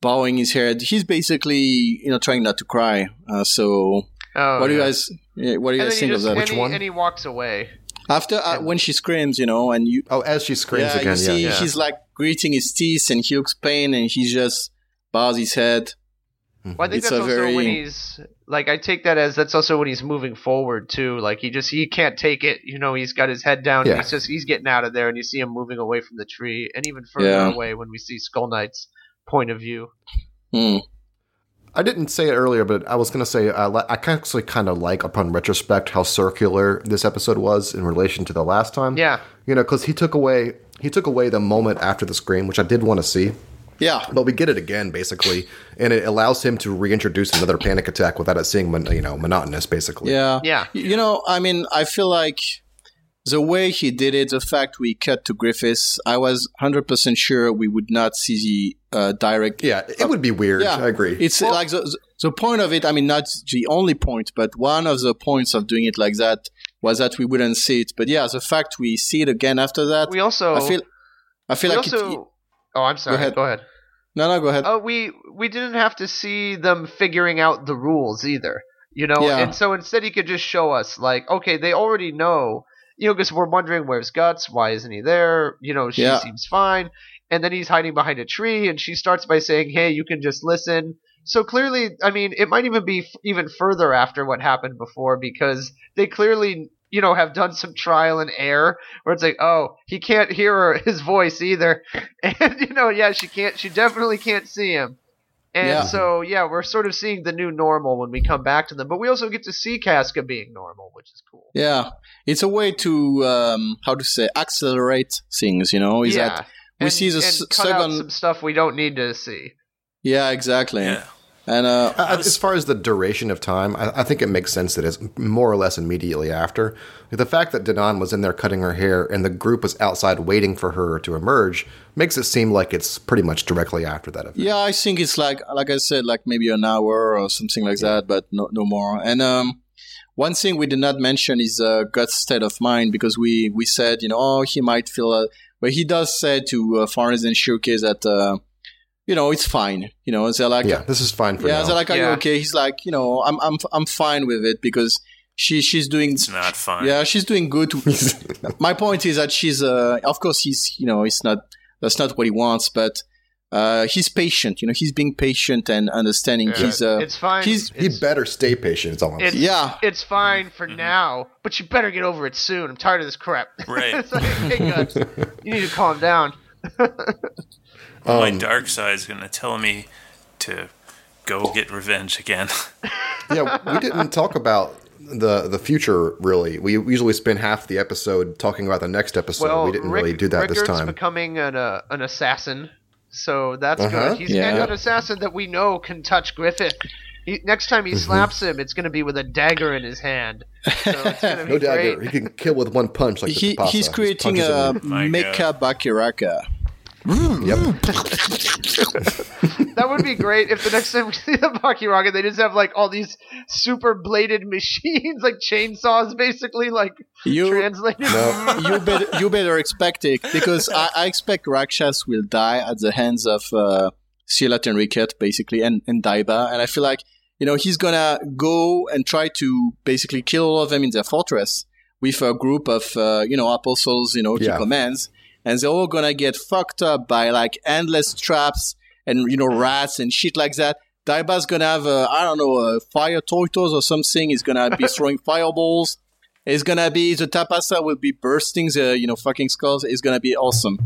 bowing his head. He's basically you know trying not to cry. Uh, so Oh, what do you guys what do you And guys then he think of that? and Which he, one? And he walks away. After uh, when she screams, you know, and you Oh, as she screams yeah, again, you see yeah. yeah. he's like gritting his teeth and he looks pain and he just bows his head. Well, I think It's that's a also very- when he's like I take that as that's also when he's moving forward too. Like he just he can't take it. You know, he's got his head down. Yeah. He's just he's getting out of there, and you see him moving away from the tree, and even further Yeah. away when we see Skull Knight's point of view. Hmm. I didn't say it earlier, but I was going to say I, li- I actually kind of like, upon retrospect, how circular this episode was in relation to the last time. Yeah, you know, because he took away he took away the moment after the scream, which I did want to see, Yeah. but we get it again basically, and it allows him to reintroduce another panic attack without it seeing mon- you know monotonous basically. Yeah. Yeah. You know, I mean, I feel like the way he did it, the fact we cut to Griffiths, I was 100% sure we would not see the uh, direct. yeah, it would be weird. Yeah, I agree. It's like the, the point of it, I mean, not the only point, but one of the points of doing it like that was that we wouldn't see it. But yeah, the fact we see it again after that, we also I feel, I feel we like it, also. oh, I'm sorry. ahead. Go ahead. No, no, go ahead. Oh, we we didn't have to see them figuring out the rules either, you know. Yeah. And so instead, he could just show us like, okay, they already know, you know, because we're wondering where's Guts, why isn't he there? You know, she Yeah. seems fine, and then he's hiding behind a tree, and she starts by saying, "Hey, you can just listen." So clearly, I mean, it might even be f- even further after what happened before because they clearly. You know, have done some trial and error where it's like, oh, he can't hear her, his voice either, and you know, yeah, she can't, she definitely can't see him. And Yeah. so, yeah, we're sort of seeing the new normal when we come back to them. But we also get to see Casca being normal, which is cool. Yeah, it's a way to um, how to say accelerate things. You know, is yeah. that we and, see the and s- cut out second- some stuff we don't need to see. yeah, exactly. Yeah. And uh, Uh, as far as the duration of time, I, I think it makes sense that it's more or less immediately after. The fact that Danann was in there cutting her hair and the group was outside waiting for her to emerge makes it seem like it's pretty much directly after that event. Yeah, I think it's like like I said, like maybe an hour or something like that, but no no more. And um, one thing we did not mention is uh, Guts' state of mind because we we said you know oh he might feel, uh, but he does say to uh, Farnes and Showcase that uh, you know it's fine. You know they're like Yeah, this is fine for yeah now. they're like are you okay? He's like you know I'm I'm I'm fine with it because she she's doing It's not fun. yeah she's doing good. My point is that she's uh of course he's you know it's not that's not what he wants but. Uh, he's patient, you know. He's being patient and understanding. He's uh, it's fine. he's- he better stay patient. It's all I'm it's. Yeah. It's fine for Mm-hmm. now, but you better get over it soon. I'm tired of this crap. Right. it's like, hey, Guts, you need to calm down. My Um, dark side's gonna tell me to go get revenge again. yeah, we didn't talk about the the future really. We usually spend half the episode talking about the next episode. well, we didn't Rick, really do that this time. becoming an uh, an assassin, so that's Uh-huh. good. He's Yeah. and an assassin that we know can touch Griffith. He, next time Mm-hmm. he slaps him, it's going to be with a dagger in his hand. So it's be no dagger. great. He can kill with one punch like he, he's creating punches a mecha bakiraka. Yep. That would be great if the next time we see the Bakiraka, they just have like all these super bladed machines, like chainsaws, basically, like You translated. No. you better you better expect it because I, I expect Rakshas will die at the hands of uh, Silat and Rickert basically and, and Daiba and I feel like you know he's gonna go and try to basically kill all of them in their fortress with a group of uh, you know apostles you know he Yeah. commands and they're all gonna get fucked up by like endless traps and you know rats and shit like that. Daiba's gonna have a, I don't know a fire tortoise or something. He's gonna be throwing fireballs. It's gonna be the tapasa will be bursting the you know fucking skulls. It's gonna be awesome.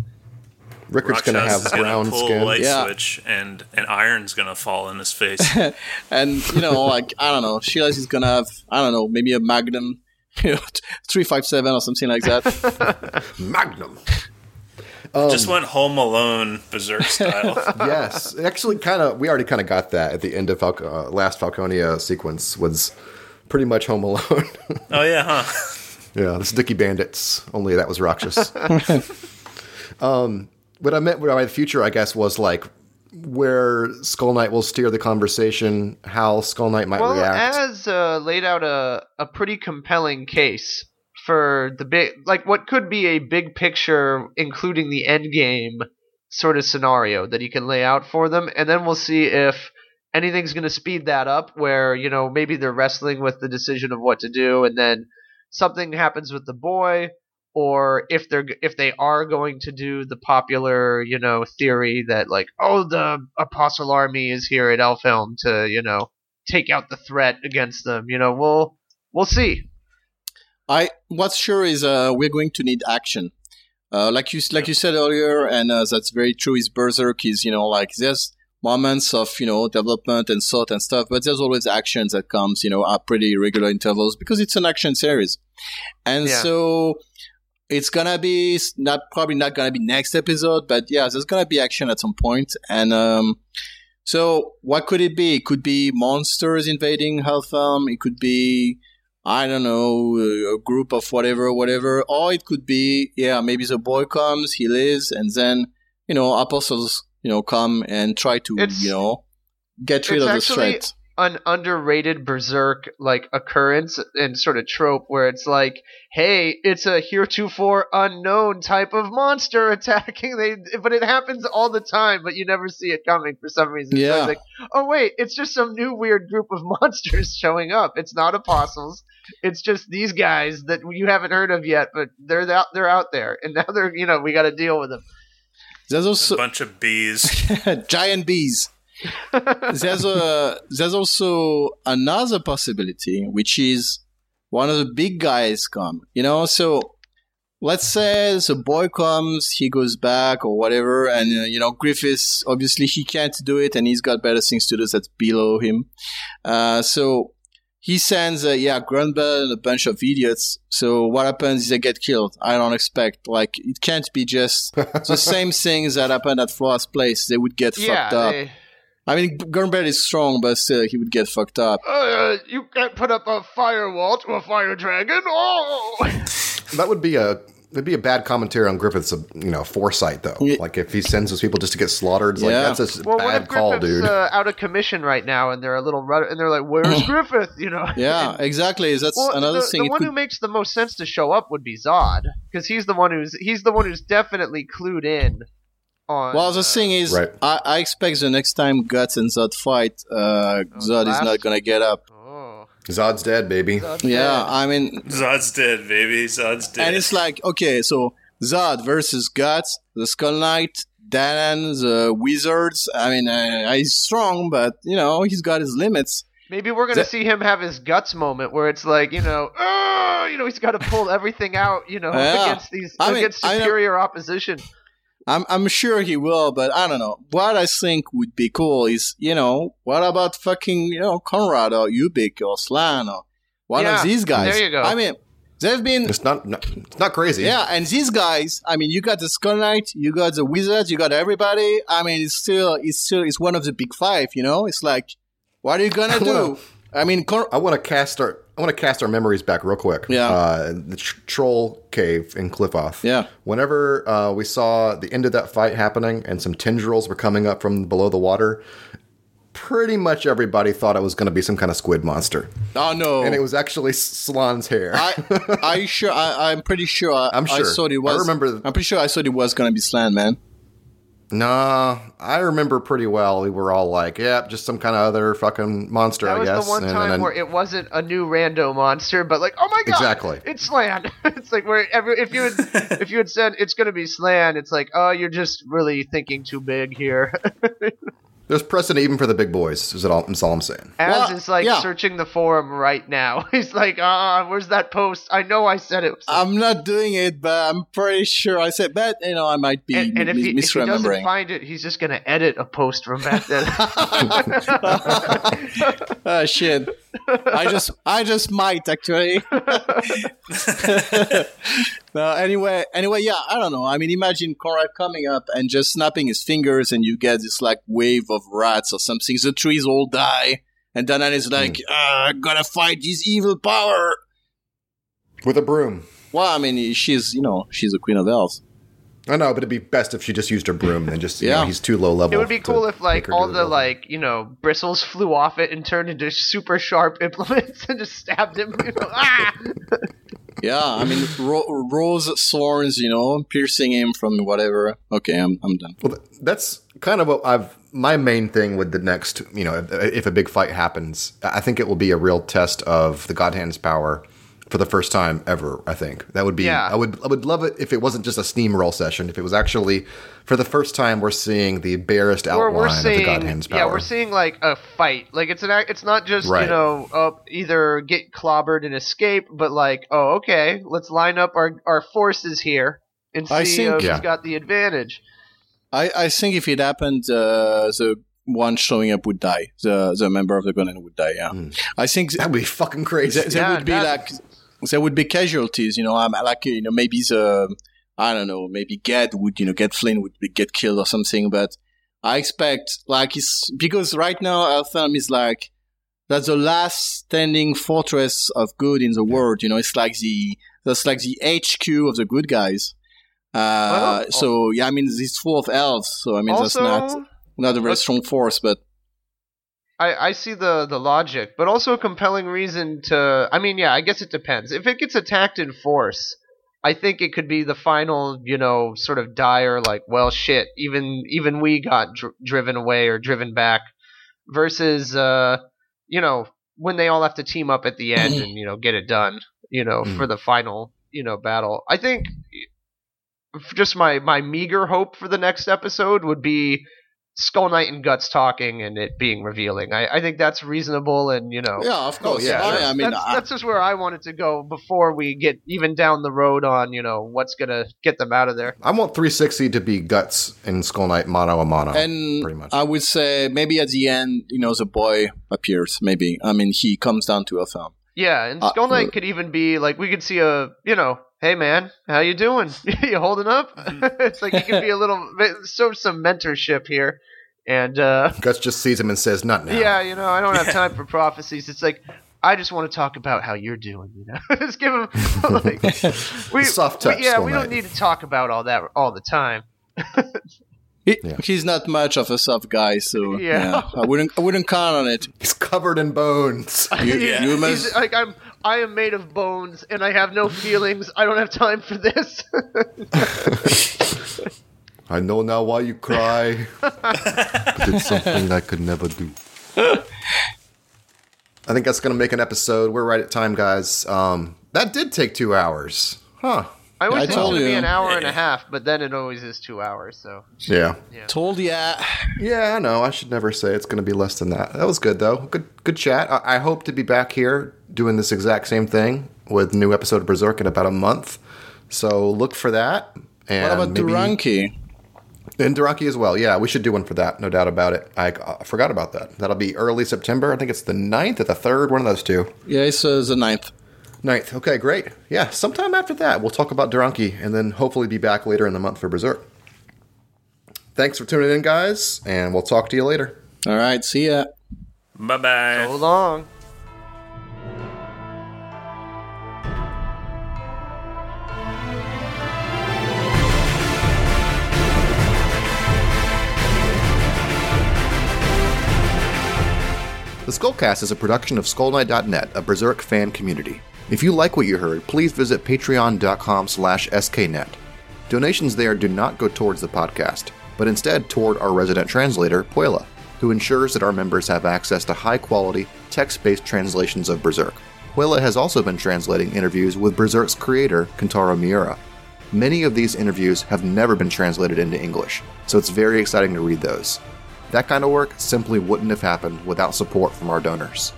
Rickert's going to have is gonna brown pull a skin. light Yeah. switch, and an iron's gonna fall in his face. And you know like I don't know, Sheila's is gonna have I don't know maybe a Magnum, you know, three five seven or something like that. Magnum. Just went Home Alone berserk style. yes, actually, kind of. We already kind of got that at the end of Falco, uh, last Falconia sequence. Was pretty much Home Alone. oh yeah, huh? yeah, the Sticky Bandits. Only that was Rakshas. um, what I meant by the future, I guess, was like where Skull Knight will steer the conversation, how Skull Knight might Well, react. as uh, laid out a a pretty compelling case for the big, like what could be a big picture, including the end game sort of scenario that he can lay out for them, and then we'll see if anything's going to speed that up. Where you know maybe they're wrestling with the decision of what to do, and then something happens with the boy. Or if they're if they are going to do the popular you know theory that like oh the apostle army is here at Elfhelm to you know take out the threat against them. You know, we'll we'll see. I what's sure is uh, we're going to need action. Uh, like you like you said earlier, and uh, that's very true. Is Berserk is you know like there's moments of you know development and thought and stuff, but there's always actions that comes you know at pretty regular intervals because it's an action series, and Yeah. so it's gonna be not probably not gonna be next episode, but yeah, there's gonna be action at some point, and um, so what could it be? It could be monsters invading Elfhelm. It could be I don't know, uh, a group of whatever, whatever. Or it could be, yeah, maybe the boy comes, he lives, and then, you know, apostles, you know, come and try to, It's- you know, get rid of the threat. An underrated berserk like occurrence and sort of trope where it's like, hey, it's a heretofore unknown type of monster attacking. They, but it happens all the time, but you never see it coming for some reason. So Yeah. it's like, oh wait, it's just some new weird group of monsters showing up. It's not apostles. It's just these guys that you haven't heard of yet, but they're out, they're out there, and now they're you know we got to deal with them. There's also a bunch of bees. giant bees. there's a there's also another possibility, which is one of the big guys come. You know, so let's say the boy comes, he goes back or whatever, and uh, you know Griffiths obviously he can't do it, and he's got better things to do that's below him. Uh, so he sends, uh, yeah, Grunbeld and a bunch of idiots. So what happens is they get killed. I don't expect like it can't be just the same things that happened at Flora's place. They would get yeah, fucked up. they- I mean, Grunbeld is strong, but still, he would get fucked up. Uh, you can't put up a firewall to a fire dragon. Oh, That would be a It'd be a bad commentary on Griffith's, uh, you know, foresight though. Yeah. Like if he sends those people just to get slaughtered, it's Yeah. like that's a well, what bad if call, Griffith's dude. uh, out of commission right now, and they're a little rudder, and they're like, "Where's Griffith?" You know? Yeah, exactly. That's Well, another the, thing. the one could- who makes the most sense to show up would be Zodd, because he's the one who's he's the one who's definitely clued in. On well, the uh, thing is, Right. I, I expect the next time Guts and Zodd fight, uh, Zodd is not gonna get up. Oh, Zodd's dead, baby. Zodd's Yeah, dead. I mean, Zodd's dead, baby. Zodd's dead. and it's like, okay, so Zodd versus Guts, the Skull Knight, Dan, the Wizards. I mean, uh, he's strong, but you know, he's got his limits. Maybe we're gonna That- see him have his guts moment where it's like, you know, oh, you know, he's got to pull everything out, you know, Yeah. against these I mean, against I superior opposition. I'm I'm sure he will, but I don't know. What I think would be cool is, you know, what about fucking, you know, Conrad or Ubik or Slan or one Yeah, of these guys? there you go. I mean, they've been It's not, not it's not crazy. Yeah, and these guys, I mean, you got the Skull Knight, you got the Wizards, you got everybody. I mean, it's still, it's still, it's one of the big five, you know? It's like, what are you gonna do? I mean, Cor- I want to cast our I want to cast our memories back real quick. Yeah. Uh, the tr- troll cave in Qliphoth. Yeah. Whenever uh, we saw the end of that fight happening and some tendrils were coming up from below the water, pretty much everybody thought it was going to be some kind of squid monster, oh no, and it was actually S- Slan's hair. I, I sure. I, I'm pretty sure. I, I'm I sure. thought it I remember- I'm pretty sure I thought it was gonna be Slan, man. Nah, I remember pretty well. We were all like, "Yep, just some kind of other fucking monster." That I was guess. the one And time then- where it wasn't a new rando monster, but like, oh my god, Exactly. it's Slan. it's like where every, if you had if you had said it's gonna be Slan, it's like, oh, you're just really thinking too big here. there's precedent even for the big boys. Is that all? That's all I'm saying. Az Well, is like yeah. searching the forum right now. He's like, ah, where's that post? I know I said it. I'm not doing it, but I'm pretty sure I said. But you know, I might be and, and if, mis- he, if he doesn't find it, he's just gonna edit a post from back then. Ah shit! I just, I just might actually. no, anyway, anyway, yeah, I don't know. I mean, imagine Conrad coming up and just snapping his fingers, and you get this like wave of rats or something. The trees all die, and Danann is like, uh, "Gotta fight this evil power." With a broom. Well, I mean, she's, you know, she's a queen of elves. I know, but it'd be best if she just used her broom and just, you Yeah. know, he's too low level. it would be cool if like all the the like you know bristles flew off it and turned into super sharp implements and just stabbed him. You know? ah! Yeah, I mean, ro- rose thorns, you know, piercing him from whatever. Okay, I'm, I'm done. Well, that's kind of what I've. My main thing with the next, you know, if, if a big fight happens, I think it will be a real test of the God Hand's power for the first time ever. I think that would be. Yeah. I would. I would love it if it wasn't just a steamroll session. If it was actually for the first time we're seeing the barest Or outline we're of the seeing God Hand's power. yeah, we're seeing like a fight. Like it's an. It's not just Right. you know uh, either get clobbered and escape, but like oh okay, let's line up our our forces here and see I think- uh, who's Yeah. got the advantage. I, I think if it happened, uh, the one showing up would die. The the member of the Gonen would die. Yeah, I think th- That'd be fucking crazy. there, there Yeah, would be that- like there would be casualties. You know, I'm like you know maybe the I don't know maybe Ged would you know get Flynn would be, get killed or something. But I expect like it's because right now Elfhelm is like that's the last standing fortress of good in the world. You know, it's like the that's like the HQ of the good guys. Uh, Well, so yeah, I mean, it's full of elves. So I mean, also, that's not not a very strong force, but I, I see the, the logic, but also a compelling reason to. I mean, yeah, I guess it depends. If it gets attacked in force, I think it could be the final, you know, sort of dire, like, well, shit, even even we got dr- driven away or driven back, versus, uh, you know, when they all have to team up at the end and you know get it done, you know, Mm. for the final, you know, battle. I think just my my meager hope for the next episode would be Skull Knight and Guts talking and it being revealing. I, I think that's reasonable, and you know, yeah, of course. yeah, I, sure. I mean, that's, I- that's just where I wanted to go before we get even down the road on you know what's gonna get them out of there. I want 360 to be guts and Skull Knight mono a mono. and pretty much. I would say maybe at the end, you know, the boy appears. Maybe I mean he comes down to a film. Yeah, and Uh, Skull Knight uh, could even be like we could see a you know, hey man, how you doing? you holding up? it's like he can be a little show some mentorship here, and uh, Guts just sees him and says, "Not now." yeah, you know, I don't have time for prophecies. It's like I just want to talk about how you're doing. You know, just give him like we, Soft touch, we- yeah, we Knight. don't need to talk about all that all the time. He, Yeah. He's not much of a soft guy, so Yeah. yeah, I wouldn't I wouldn't count on it. He's covered in bones. You, Yeah. you He's must, like I'm. I am made of bones, and I have no feelings. I don't have time for this. I know now why you cry. but it's something I could never do. I think that's going to make an episode. We're right at time, guys. Um, that did take two hours. Huh. I always I think it's told going to be you. an hour and a half, but then it always is two hours. So Yeah. told ya. Yeah, I know. I should never say it's going to be less than that. That was good, though. Good good chat. I, I hope to be back here doing this exact same thing with new episode of Berserk in about a month. So look for that. And What about maybe- Duranki? And Duranki as well. Yeah, we should do one for that. No doubt about it. I uh, forgot about that. That'll be early September. I think it's the 9th or the 3rd, one of those two. Yeah, it's uh, the ninth. 9th. Okay, great. Yeah, sometime after that, we'll talk about Duranki and then hopefully be back later in the month for Berserk. Thanks for tuning in, guys, and we'll talk to you later. All right, see ya. Bye bye. So long. The Skullcast is a production of Skullknight.net, a Berserk fan community. If you like what you heard, please visit patreon.com slash sknet. Donations there do not go towards the podcast, but instead toward our resident translator, Puela, who ensures that our members have access to high quality, text based translations of Berserk. Puela has also been translating interviews with Berserk's creator, Kentaro Miura. Many of these interviews have never been translated into English, so it's very exciting to read those. That kind of work simply wouldn't have happened without support from our donors.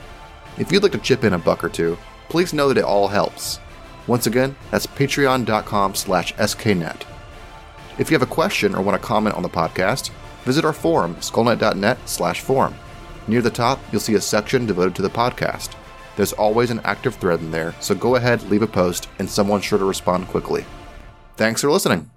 If you'd like to chip in a buck or two, please know that it all helps. Once again, that's patreon.com slash sknet. If you have a question or want to comment on the podcast, visit our forum, skullknight.net slash forum. Near the top, you'll see a section devoted to the podcast. There's always an active thread in there, so go ahead, leave a post, and someone's sure to respond quickly. Thanks for listening.